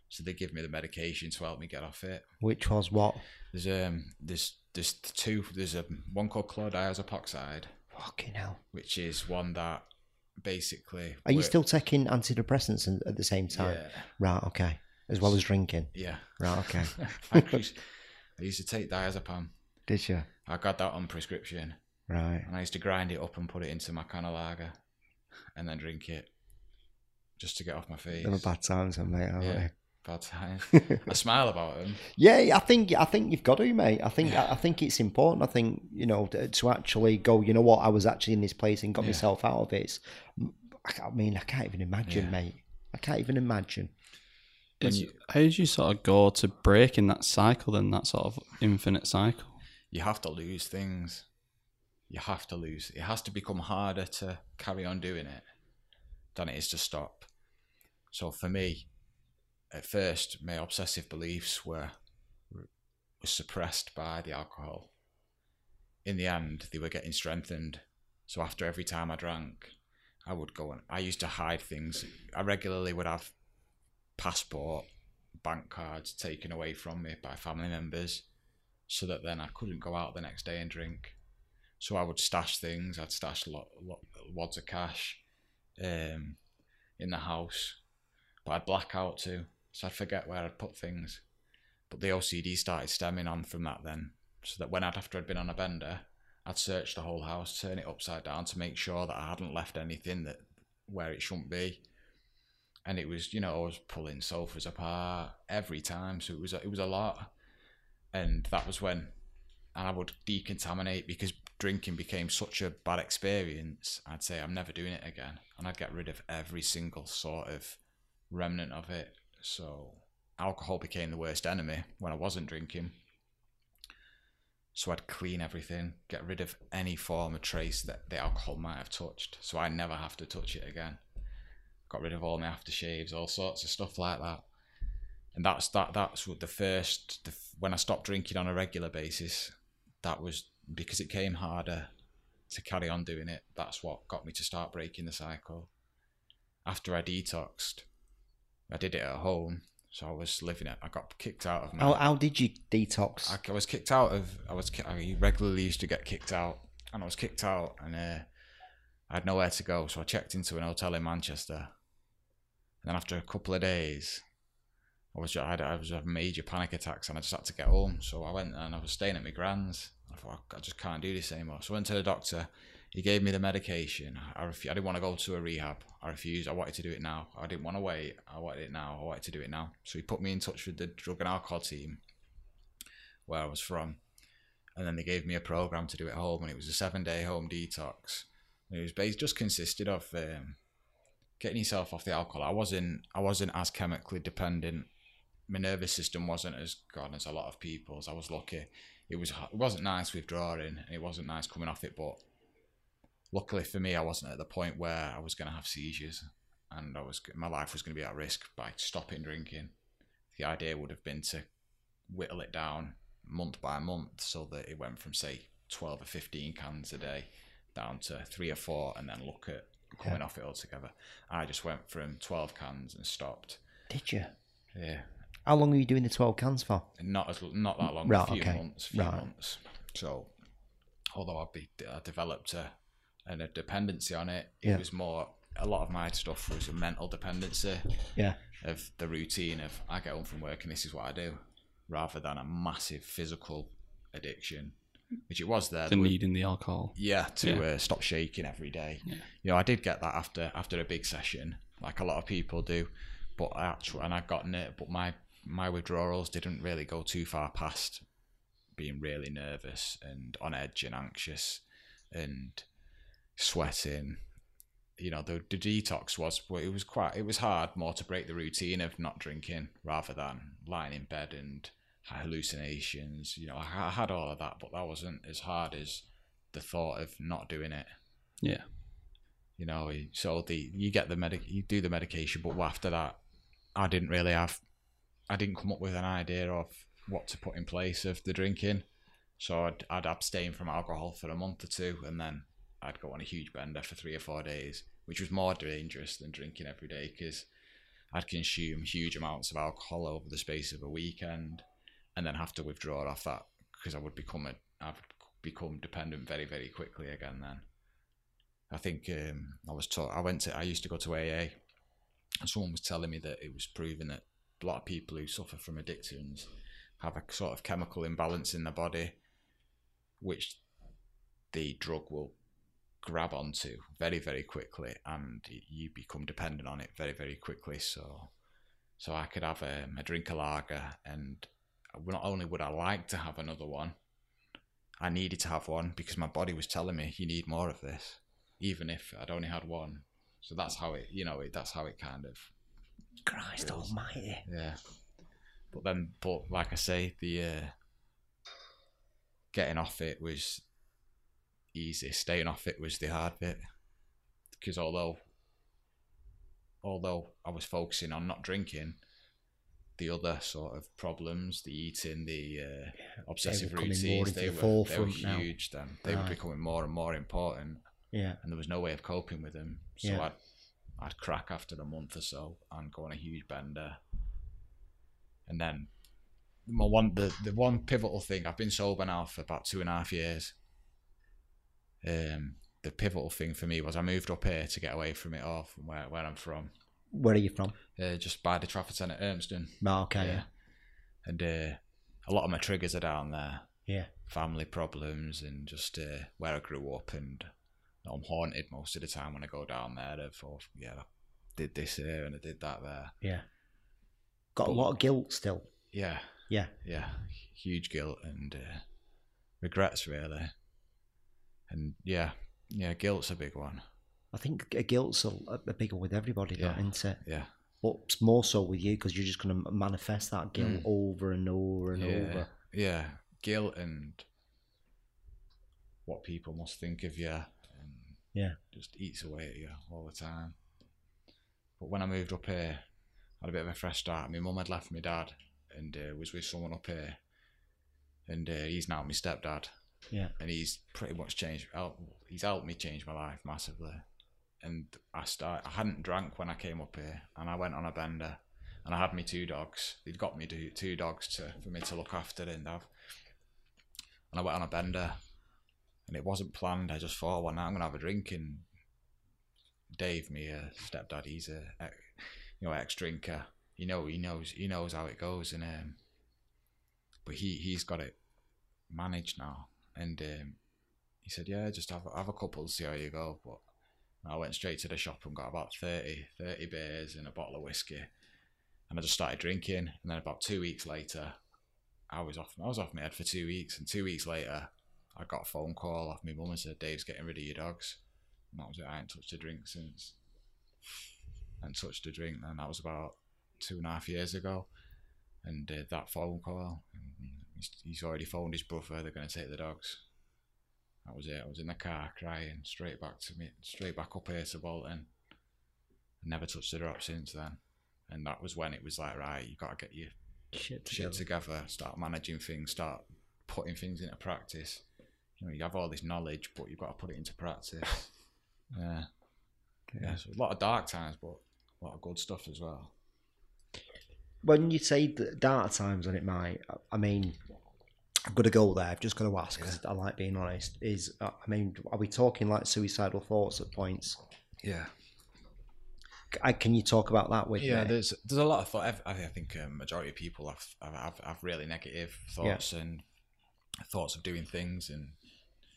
So they give me the medication to help me get off it. Which was what? There's um there's there's two there's a one called chlordiazepoxide Fucking hell. which is one that basically. Are you still taking antidepressants at the same time? Yeah, Right. Okay. As well as drinking. yeah. Right. Okay. I, used, I used to take diazepam. Did you? I got that on prescription, Right. and I used to grind it up and put it into my can of lager, and then drink it, just to get off my feet. They were bad times, then, mate. aren't Yeah. they? Bad times. I smile about him. Yeah, I think I think you've got to, mate. I think Yeah. I think it's important. I think you know to, to actually go. You know what? I was actually in this place and got Yeah. myself out of it. I mean, I can't even imagine, Yeah. mate. I can't even imagine. When you- how did you sort of go to breaking that cycle then, that sort of infinite cycle? You have to lose things. You have to lose. It has to become harder to carry on doing it than it is to stop. So for me, at first, my obsessive beliefs were were suppressed by the alcohol. In the end, they were getting strengthened. So after every time I drank, I would go and I used to hide things. I regularly would have passport, bank cards taken away from me by family members, so that then I couldn't go out the next day and drink. So I would stash things. I'd stash lo- lo- wads of cash um, in the house, but I'd black out too, so I'd forget where I'd put things. But the OCD started stemming on from that then, so that when I'd after I'd been on a bender, I'd search the whole house, turn it upside down to make sure that I hadn't left anything that where it shouldn't be. And it was, you know, I was pulling sofas apart every time, so it was it was a lot. And that was when, and I would decontaminate because drinking became such a bad experience. I'd say I'm never doing it again, and I'd get rid of every single sort of remnant of it. So alcohol became the worst enemy when I wasn't drinking. So I'd clean everything, get rid of any form of trace that the alcohol might have touched, so I never have to touch it again. Got rid of all my aftershaves, all sorts of stuff like that. And that's that. That's what the first the, when I stopped drinking on a regular basis. That was because it came harder to carry on doing it. That's what got me to start breaking the cycle. After I detoxed, I did it at home, so I was living it. I got kicked out of my. How, how did you detox? I, I was kicked out of. I was. I regularly used to get kicked out, and I was kicked out, and uh, I had nowhere to go. So I checked into an hotel in Manchester, and then after a couple of days, I was. I, had, I was having major panic attacks, and I just had to get home. So I went and I was staying at my grand's. I thought I just can't do this anymore. So I went to the doctor. He gave me the medication. I, refu- I didn't want to go to a rehab. I refused. I wanted to do it now. I didn't want to wait. I wanted it now. I wanted to do it now. So he put me in touch with the drug and alcohol team where I was from. And then they gave me a program to do at home, and it was a seven day home detox. And it was based, just consisted of um, getting yourself off the alcohol. I wasn't I wasn't as chemically dependent. My nervous system wasn't as gone as a lot of people's. I was lucky. It was it wasn't nice withdrawing, and it wasn't nice coming off it. But luckily for me, I wasn't at the point where I was going to have seizures, and I was my life was going to be at risk by stopping drinking. The idea would have been to whittle it down month by month, so that it went from say twelve or fifteen cans a day down to three or four, and then look at coming off it altogether. I just went from twelve cans and stopped. Did you? Yeah, How long were you doing the 12 cans for? not as not that long, Right, a few okay. months, few Right. months. So, although I'd be I developed a and a dependency on it, it Yeah. was more. A lot of my stuff was a mental dependency Yeah. of the routine of I get home from work and this is what I do, rather than a massive physical addiction, which it was there. The need in the alcohol. yeah to Yeah. Uh, stop shaking every day Yeah. you know i did get that after after a big session like a lot of people do but I actually and i gotten it but my my withdrawals didn't really go too far past being really nervous and on edge and anxious and sweating you know the, the detox was well, it was quite it was hard more to break the routine of not drinking rather than lying in bed and hallucinations you know I, I had all of that but that wasn't as hard as the thought of not doing it Yeah. you know so the you get the medic you do the medication but after that i didn't really have i didn't come up with an idea of what to put in place of the drinking so i'd, I'd abstain from alcohol for a month or two and then i'd go on a huge bender for three or four days which was more dangerous than drinking every day because i'd consume huge amounts of alcohol over the space of a weekend and then have to withdraw off that because i would become a i'd become dependent very very quickly again then I think um, I was taught. I went to. I used to go to AA, and someone was telling me that it was proven that a lot of people who suffer from addictions have a sort of chemical imbalance in their body, which the drug will grab onto very very quickly, and you become dependent on it very very quickly. So, so I could have um, a drink of lager, and not only would I like to have another one, I needed to have one because my body was telling me you need more of this even if I'd only had one. So that's how it, you know, it, that's how it kind of, Christ almighty. yeah. But then, but like I say, the uh, getting off it was easy. Staying off it was the hard bit because although, although I was focusing on not drinking, the other sort of problems, the eating, the uh, obsessive more routines, they the were, they were forefront now. huge. Then they were becoming more and more important Yeah. and there was no way of coping with them. So Yeah. I'd I'd crack after a month or so and go on a huge bender. And then my one the, the one pivotal thing I've been sober now for about two and a half years. Um the pivotal thing for me was I moved up here to get away from it all from where, where I'm from. Where are you from? Uh, just by the Trafford Centre Urmston. Oh, okay. Yeah. Yeah. And uh, a lot of my triggers are down there. Yeah. family problems and just uh, where I grew up and I'm haunted most of the time when I go down there oh, yeah I did this here and I did that there Yeah. Got a lot of guilt still. yeah Yeah. yeah huge guilt and uh, regrets really and yeah yeah guilt's a big one I think guilt's a, a big one with everybody, that, Yeah. isn't it? yeah But it's more so with you because you're just going to manifest that guilt Mm. over and over and yeah over. yeah guilt and what people must think of you and Yeah. just eats away at you all the time. But when I moved up here, I had a bit of a fresh start. My mum had left my dad and uh, was with someone up here, and uh, he's now my stepdad, Yeah. and he's pretty much changed. help- He's helped me change my life massively. And I start. I hadn't drank when I came up here, and I went on a bender, and I had me two dogs. They'd got me two, dogs to for me to look after and have. And I went on a bender, and it wasn't planned. I just thought, well, now I'm gonna have a drink. And Dave, me uh, stepdad, he's a you know ex drinker. You know, he knows he knows how it goes, and um, but he he's got it managed now, and um, he said, yeah, just have have a couple, see how you go. But I went straight to the shop and got about 30, 30 beers and a bottle of whiskey, and I just started drinking. And then about two weeks later, I was off. I was off my head for two weeks, and two weeks later, I got a phone call off my mum and said, "Dave's getting rid of your dogs." And that was it. I ain't touched a drink since. And touched a drink, and that was about two and a half years ago. And uh, that phone call, and he's, he's already phoned his brother. They're going to take the dogs. That was it. I was in the car crying, straight back to me, straight back up here to Bolton. Never touched a drop since then. And that was when it was like, right, you got to get your Shit shit together. together, start managing things, start putting things into practice. You know, you have all this knowledge, but you've got to put it into practice. yeah, yeah. So a lot of dark times, but a lot of good stuff as well. When you say dark times on it, mate, I mean, I've got to go there. I've just got to ask because I like being honest. Is uh, I mean, are we talking like suicidal thoughts at points? Yeah, I, can you talk about that with yeah. me? There's there's a lot of thought. I think a majority of people have have, have, have really negative thoughts and thoughts of doing things, and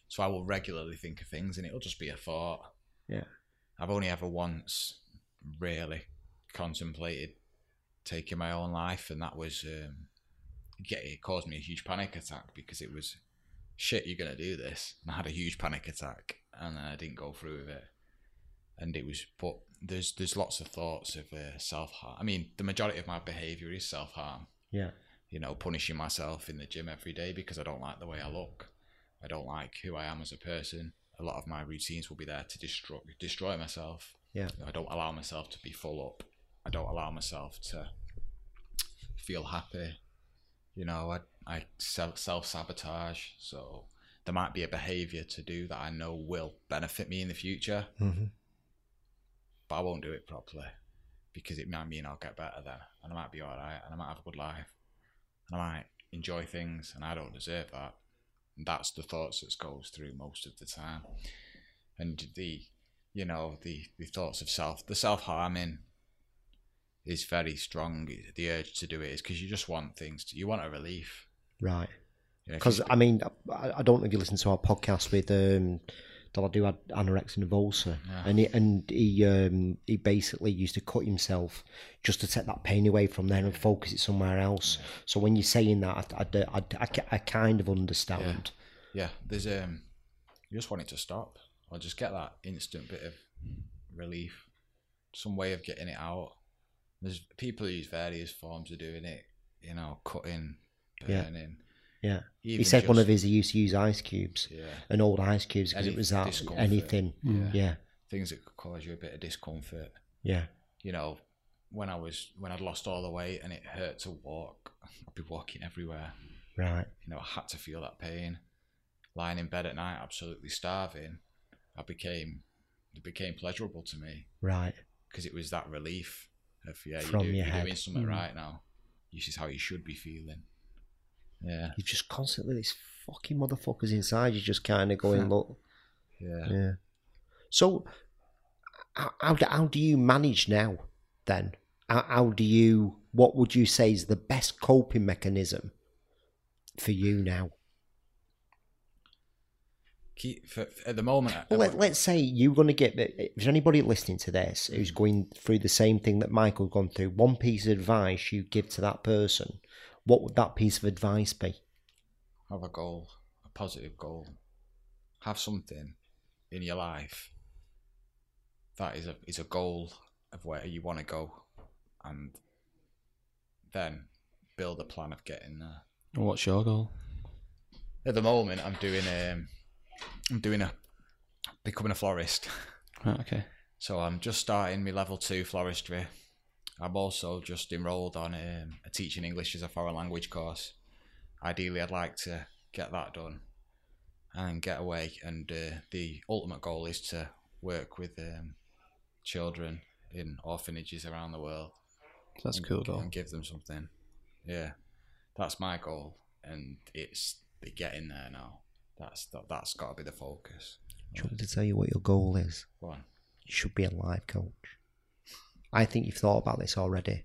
so I will regularly think of things, and it'll just be a thought. Yeah. I've only ever once really contemplated taking my own life, and that was um, get it caused me a huge panic attack because it was shit. You're gonna do this, and I had a huge panic attack, and then I didn't go through with it. And it was, but there's there's lots of thoughts of uh, self harm. I mean, the majority of my behaviour is self harm. Yeah. You know, punishing myself in the gym every day because I don't like the way I look. I don't like who I am as a person. A lot of my routines will be there to destroy destroy myself. Yeah. I don't allow myself to be full up. I don't allow myself to feel happy. You know, I, I self sabotage. So there might be a behavior to do that I know will benefit me in the future, Mm-hmm. but I won't do it properly because it might mean I'll get better then and I might be all right and I might have a good life and I might enjoy things and I don't deserve that. And that's the thoughts that goes through most of the time. And the, you know, the, the thoughts of self, the self harming is very strong. The urge to do it is because you just want things, to, you want a relief. Right. You know, Because I mean, I, I don't know if you listen to our podcast with um, that I do had anorexia nervosa, Yeah. and he and he um, he basically used to cut himself just to take that pain away from there and focus it somewhere else. So when you're saying that, I, I, I, I, I kind of understand. yeah, there's um, you just want it to stop or just get that instant bit of relief, some way of getting it out. There's people who use various forms of doing it, you know, cutting, Yeah. burning. Yeah. He even said one of his he used to use ice cubes, yeah, and old ice cubes because it was that discomfort. anything. Yeah. Yeah. things that could cause you a bit of discomfort. Yeah. You know, when I was when I'd lost all the weight and it hurt to walk, I'd be walking everywhere. Right. You know, I had to feel that pain. Lying in bed at night, absolutely starving, I became it became pleasurable to me Right. because it was that relief yeah, From you're, do, your you're head. doing something Mm. right now. This is how you should be feeling. Yeah, you're just constantly this fucking motherfuckers inside you just kind of going look. yeah. Yeah. So, how, how, do, how do you manage now then? How, how do you, what would you say is the best coping mechanism for you now? Keep for, for- at the moment. Well, let, let's say you're going to get, if there's anybody listening to this who's going through the same thing that Michael's gone through, one piece of advice you give to that person, what would that piece of advice be? have a goal, a positive goal. Have something in your life that is a is a goal of where you want to go, and then build a plan of getting there. What's your goal? At the moment, I'm doing um, I'm doing a becoming a florist. Right, okay. So I'm just starting my level two floristry. I'm also just enrolled on um, a teaching English as a foreign language course. Ideally, I'd like to get that done and get away. And uh, the ultimate goal is to work with um, children in orphanages around the world That's and, cool, though. and give them something. Yeah, that's my goal, and it's the getting there now. That's that, that's got to be the focus. Do you want me to tell you what your goal is? Go on. You should be a life coach. I think you've thought about this already.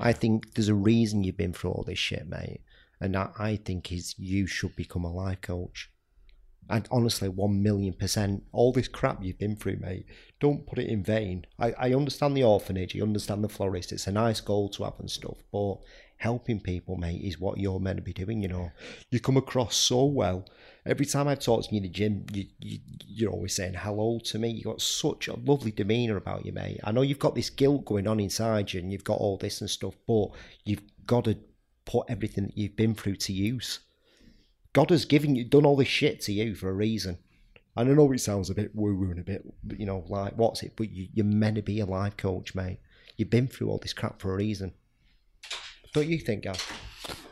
I think there's a reason you've been through all this shit, mate. And I, I think is you should become a life coach. And honestly, one million percent, all this crap you've been through, mate, don't put it in vain. I, I understand the orphanage, I understand the florist, it's a nice goal to have and stuff, but helping people, mate, is what you're meant to be doing, you know. You come across so well. Every time I've talked to you in the gym, you, you, you're always saying hello to me. You've got such a lovely demeanour about you, mate. I know you've got this guilt going on inside you and you've got all this and stuff, but you've got to put everything that you've been through to use. God has given you, done all this shit to you for a reason. And I know it sounds a bit woo woo and a bit, you know, like, what's it? But you, you're meant to be a life coach, mate. You've been through all this crap for a reason. Don't you think, Gav?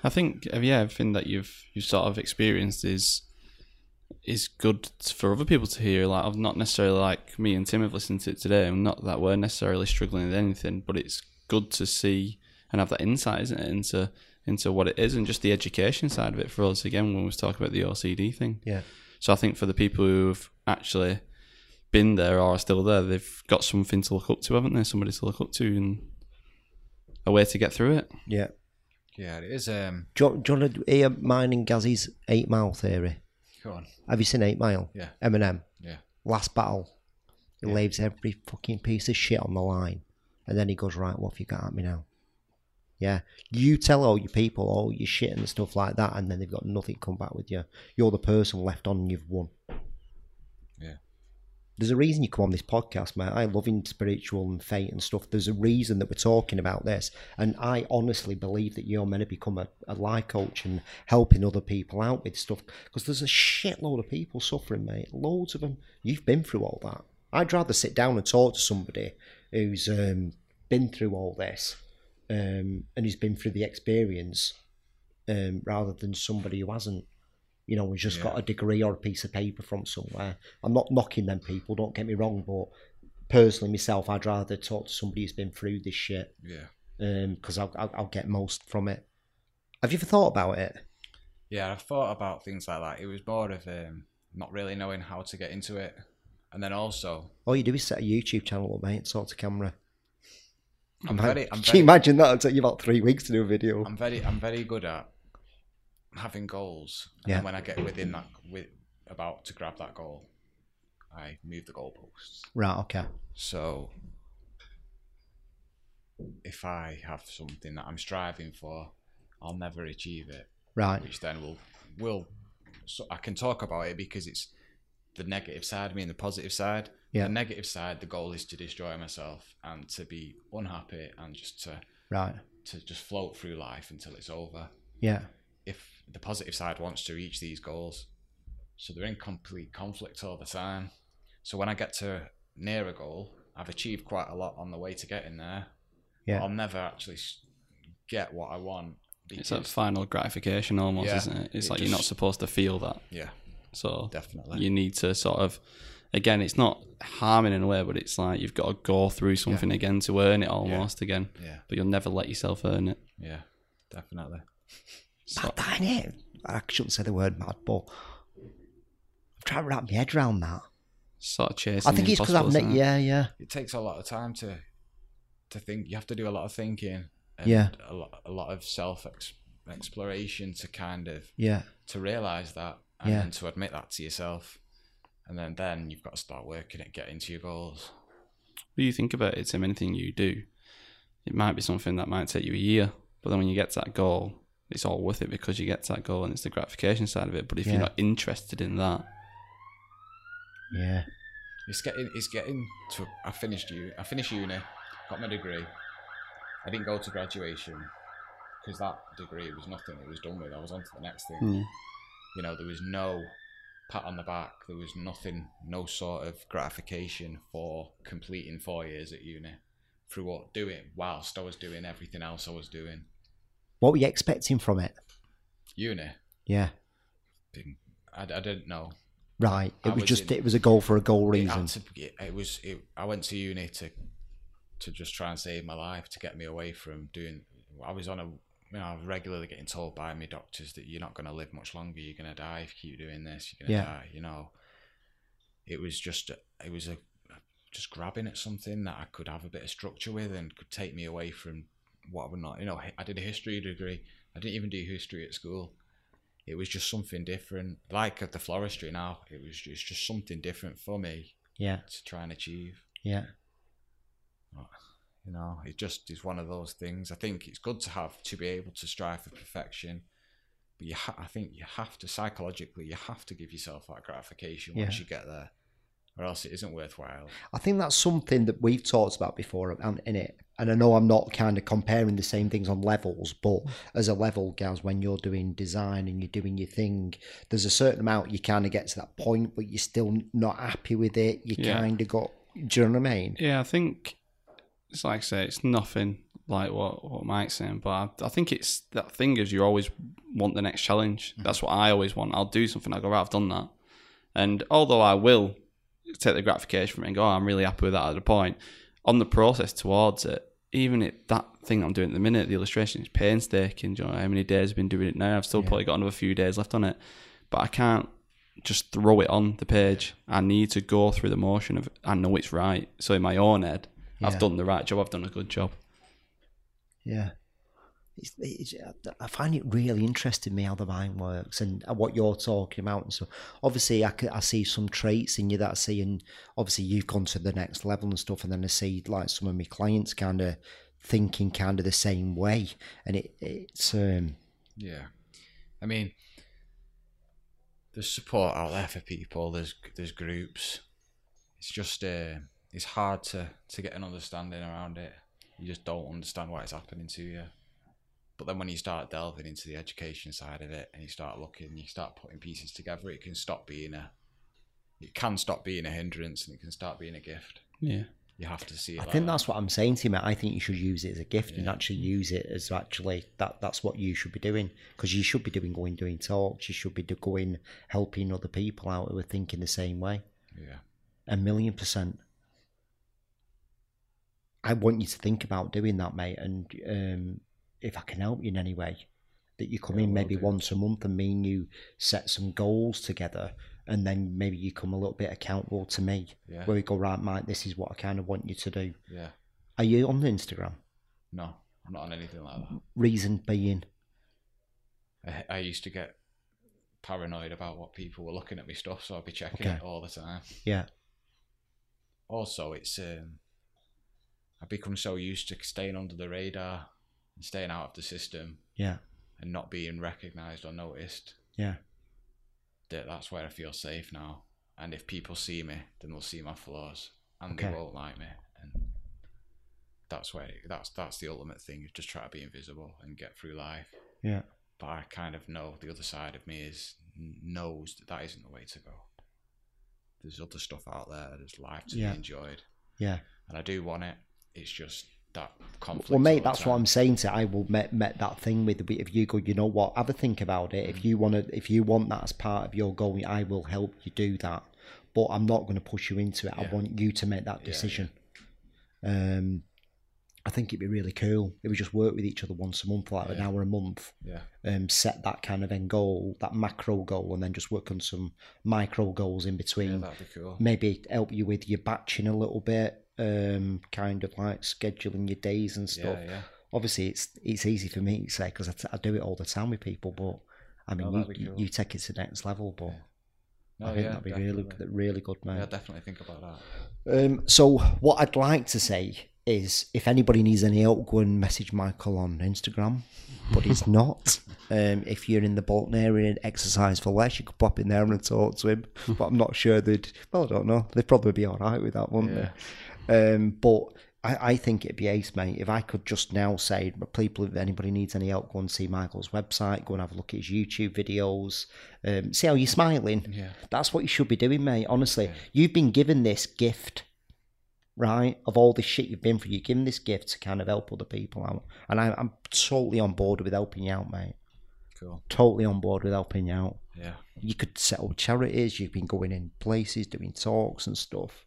I think uh, yeah, everything that you've you sort of experienced is is good for other people to hear. Like, I've not necessarily like me and Tim have listened to it today, and not that we're necessarily struggling with anything, but it's good to see and have that insight, isn't it, into into what it is and just the education side of it for us. Again, when we was talking about the OCD thing, Yeah. so I think for the people who've actually been there or are still there, they've got something to look up to, haven't they? Somebody to look up to and a way to get through it. Yeah. Yeah, it is. Um, Do you, do you want to hear mine and Gazzy's eight mile theory? go on. Have you seen Eight Mile? Yeah. Eminem. Yeah. Last battle. He leaves every fucking piece of shit on the line. And then he goes, Right, what have you got at me now? Yeah. You tell all your people all your shit and stuff like that, and then they've got nothing come back with you. You're the person left on and you've won. There's a reason you come on this podcast, mate. I love in spiritual and fate and stuff. There's a reason that we're talking about this. And I honestly believe that you're meant to become a, a life coach and helping other people out with stuff. Because there's a shitload of people suffering, mate. Loads of them. You've been through all that. I'd rather sit down and talk to somebody who's um, been through all this um, and who's been through the experience um, rather than somebody who hasn't you know, who's just got a degree or a piece of paper from somewhere. I'm not knocking them people, don't get me wrong, but personally, myself, I'd rather talk to somebody who's been through this shit Yeah. because I'll, I'll, I'll get most from it. Have you ever thought about it? Yeah, I've thought about things like that. It was more of um, not really knowing how to get into it. And then also, All you do is set a YouTube channel up, mate, talk to camera. I'm Ima- very, I'm Can you imagine that? It'll take you about three weeks to do a video. I'm very, I'm very good at having goals. And Yeah. when I get within that, with about to grab that goal, I move the goalposts. Right, okay. So if I have something that I'm striving for, I'll never achieve it. Right. Which then will will so I can talk about it because it's the negative side of me and the positive side. Yeah. The negative side, the goal is to destroy myself and to be unhappy and just to Right. to just float through life until it's over. Yeah. If the positive side wants to reach these goals, so they're in complete conflict all the time. So when I get to near a goal, I've achieved quite a lot on the way to getting there. Yeah. I'll never actually get what I want. It's that final gratification almost, Yeah. isn't it? It's It like you're not supposed to feel that. yeah, So definitely. you need to sort of again it's not harming in a way but it's like you've got to go through something again to earn it almost again Yeah, but you'll never let yourself earn it yeah, definitely. Mad, that, innit? I shouldn't say the word mad, but I'm trying to wrap my head around that. sort of chasing I think it's because I've impossible, ne- yeah, yeah, It takes a lot of time to to think. You have to do a lot of thinking. And Yeah. A lot, a lot of self exploration to kind of yeah, to realize that and Yeah. then to admit that to yourself, and then then you've got to start working at getting to your goals. When you think about it Tim anything you do it might be something that might take you a year but then when you get to that goal it's all worth it because you get to that goal and it's the gratification side of it but if Yeah. you're not interested in that yeah, It's getting it's getting to. I finished uni. I finished uni, got my degree. I didn't go to graduation because that degree was nothing. It was done with. I was on to the next thing. Hmm. You know, there was no pat on the back. There was nothing, no sort of gratification for completing four years at uni through what doing whilst I was doing everything else I was doing. What were you expecting from it? Uni, Yeah, I, I didn't know. right. It I was was just in- it was a goal for a goal reason. had to, it was. It, I went to uni to to just try and save my life to get me away from doing. I was on a. You know, I was regularly getting told by my doctors that you're not going to live much longer. You're going to die if you keep doing this. You're going to Yeah. die. You know. It was just. It was a. Just grabbing at something that I could have a bit of structure with and could take me away from what I not. You know, I did a history degree. I didn't even do history at school. it was just something different. Like at the floristry now, it was just, just something different for me Yeah. to try and achieve. Yeah. You know, it just is one of those things. I think it's good to have to be able to strive for perfection, but you, ha- I think you have to psychologically, you have to give yourself that gratification once Yeah. you get there, or else it isn't worthwhile. I think that's something that we've talked about before and in it. And I know I'm not kind of comparing the same things on levels, but as a level, guys, when you're doing design and you're doing your thing, there's a certain amount you kind of get to that point, but you're still not happy with it. You Yeah. kind of got, do you know what I mean? Yeah, I think it's like I say, it's nothing like what what Mike's saying, but I, I think it's that thing is you always want the next challenge. Mm-hmm. That's what I always want. I'll do something. I'll go, right, I've done that, and although I will take the gratification from it and go, oh, I'm really happy with that at a point, on the process towards it, even it that thing I'm doing at the minute, the illustration is painstaking. Do you know how many days I've been doing it now? I've still probably got another few days left on it, but I can't just throw it on the page. I need to go through the motion of I know it's right. So in my own head, Yeah. I've done the right job. I've done a good job. Yeah. It's, it's, I find it really interesting me how the mind works and what you're talking about. And so, obviously, I see some traits in you that I see, and obviously, you've gone to the next level and stuff. And then I see like some of my clients kind of thinking kind of the same way, and it it's um Yeah, I mean, there's support out there for people. There's there's groups. It's just uh, it's hard to to get an understanding around it. You just don't understand why it's happening to you. But then when you start delving into the education side of it and you start looking, you start putting pieces together, it can stop being a it can stop being a hindrance and it can start being a gift. Yeah. You have to see it. I like think that. that's what I'm saying to you, mate. I think you should use it as a gift and actually use it as actually that. That's what you should be doing because you should be doing going doing talks. You should be going helping other people out who are thinking the same way. Yeah. A million percent. I want you to think about doing that, mate. And um, if I can help you in any way, that you come Yeah, in maybe do. once a month and me and you set some goals together, and then maybe you come a little bit accountable to me, Yeah. where we go, right, Mike, this is what I kind of want you to do. Yeah. Are you on the Instagram? No, I'm not on anything like that. Reason being, I, I used to get paranoid about what people were looking at me stuff, so I'd be checking Okay. it all the time. yeah, Also, it's um, I've become so used to staying under the radar and staying out of the system yeah, and not being recognised or noticed. yeah, That that's where I feel safe now. And if people see me, then they'll see my flaws, and Okay. they won't like me. And that's where that's that's the ultimate thing is just try to be invisible and get through life. yeah, but I kind of know the other side of me is knows that that isn't the way to go. There's other stuff out there. There's life to Yeah. be enjoyed, yeah. and I do want it. It's just that conflict. Well, mate, that's what. I'm saying. To I will met met that thing with if you go, you know what? Have a think about it. Mm. If you want to, if you want that as part of your goal, I will help you do that. But I'm not going to push you into it. I want you to make that Yeah, decision. Um, I think it'd be really cool if we just work with each other once a month, like an hour a month. Yeah, Um, set that kind of end goal, that macro goal, and then just work on some micro goals in yeah, between that'd be cool. maybe help you with your batching a little bit, um, kind of like scheduling your days and stuff. Yeah, yeah. Obviously, it's it's easy for me to say because I, t- I do it all the time with people, but I mean, No, you, you- cool. you take it to the next level, but No, I think yeah, that'd be really definitely. really good, man. Yeah, definitely think about that. Um, so what I'd like to say is, if anybody needs any help, go and message Michael on Instagram, but he's not. Um, if you're in the Bolton area and exercise for less, you could pop in there and talk to him. but I'm not sure they'd. Well, I don't know. They'd probably be all right with that, wouldn't they? Um, but I, I think it'd be ace, mate. If I could just now say, people, if anybody needs any help, go and see Michael's website, go and have a look at his YouTube videos, um, see how you're smiling. Yeah, That's what you should be doing, mate. Honestly, you've been given this gift, right? Of all this shit you've been through, you're given this gift to kind of help other people out. And I, I'm totally on board with helping you out, mate. cool. Totally on board with helping you out. Yeah, You could set up charities. You've been going in places, doing talks and stuff.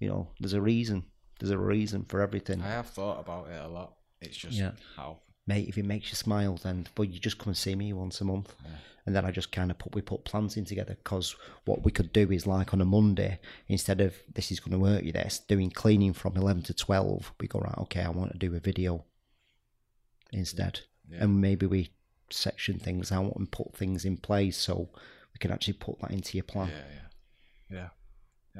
You know, there's a reason. There's a reason for everything. I have thought about it a lot. It's just Yeah. how. mate, if it makes you smile, then well, you just come and see me once a month, and then I just kind of put we put plans in together because what we could do is like on a Monday instead of this is going to work you this doing cleaning from eleven to twelve, we go right, okay, I want to do a video instead, Yeah. and maybe we section things out and put things in place so we can actually put that into your plan. Yeah, yeah, yeah.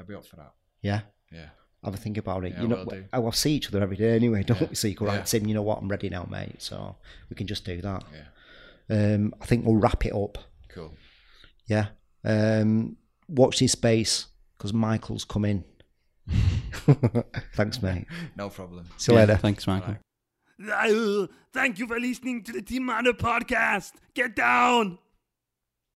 I'll be up for that. Yeah. Yeah. Have a think about it. Yeah, you know, will do. I will see each other every day anyway, don't Yeah. we? So you go right, Yeah. Tim, you know what? I'm ready now, mate. So we can just do that. Yeah. Um, I think we'll wrap it up. Cool. Yeah. Um, watch this space because Michael's coming. Thanks, mate. No problem. See you Yeah, later. Thanks, Michael. Thank you for listening to the Team Mano podcast. Get down.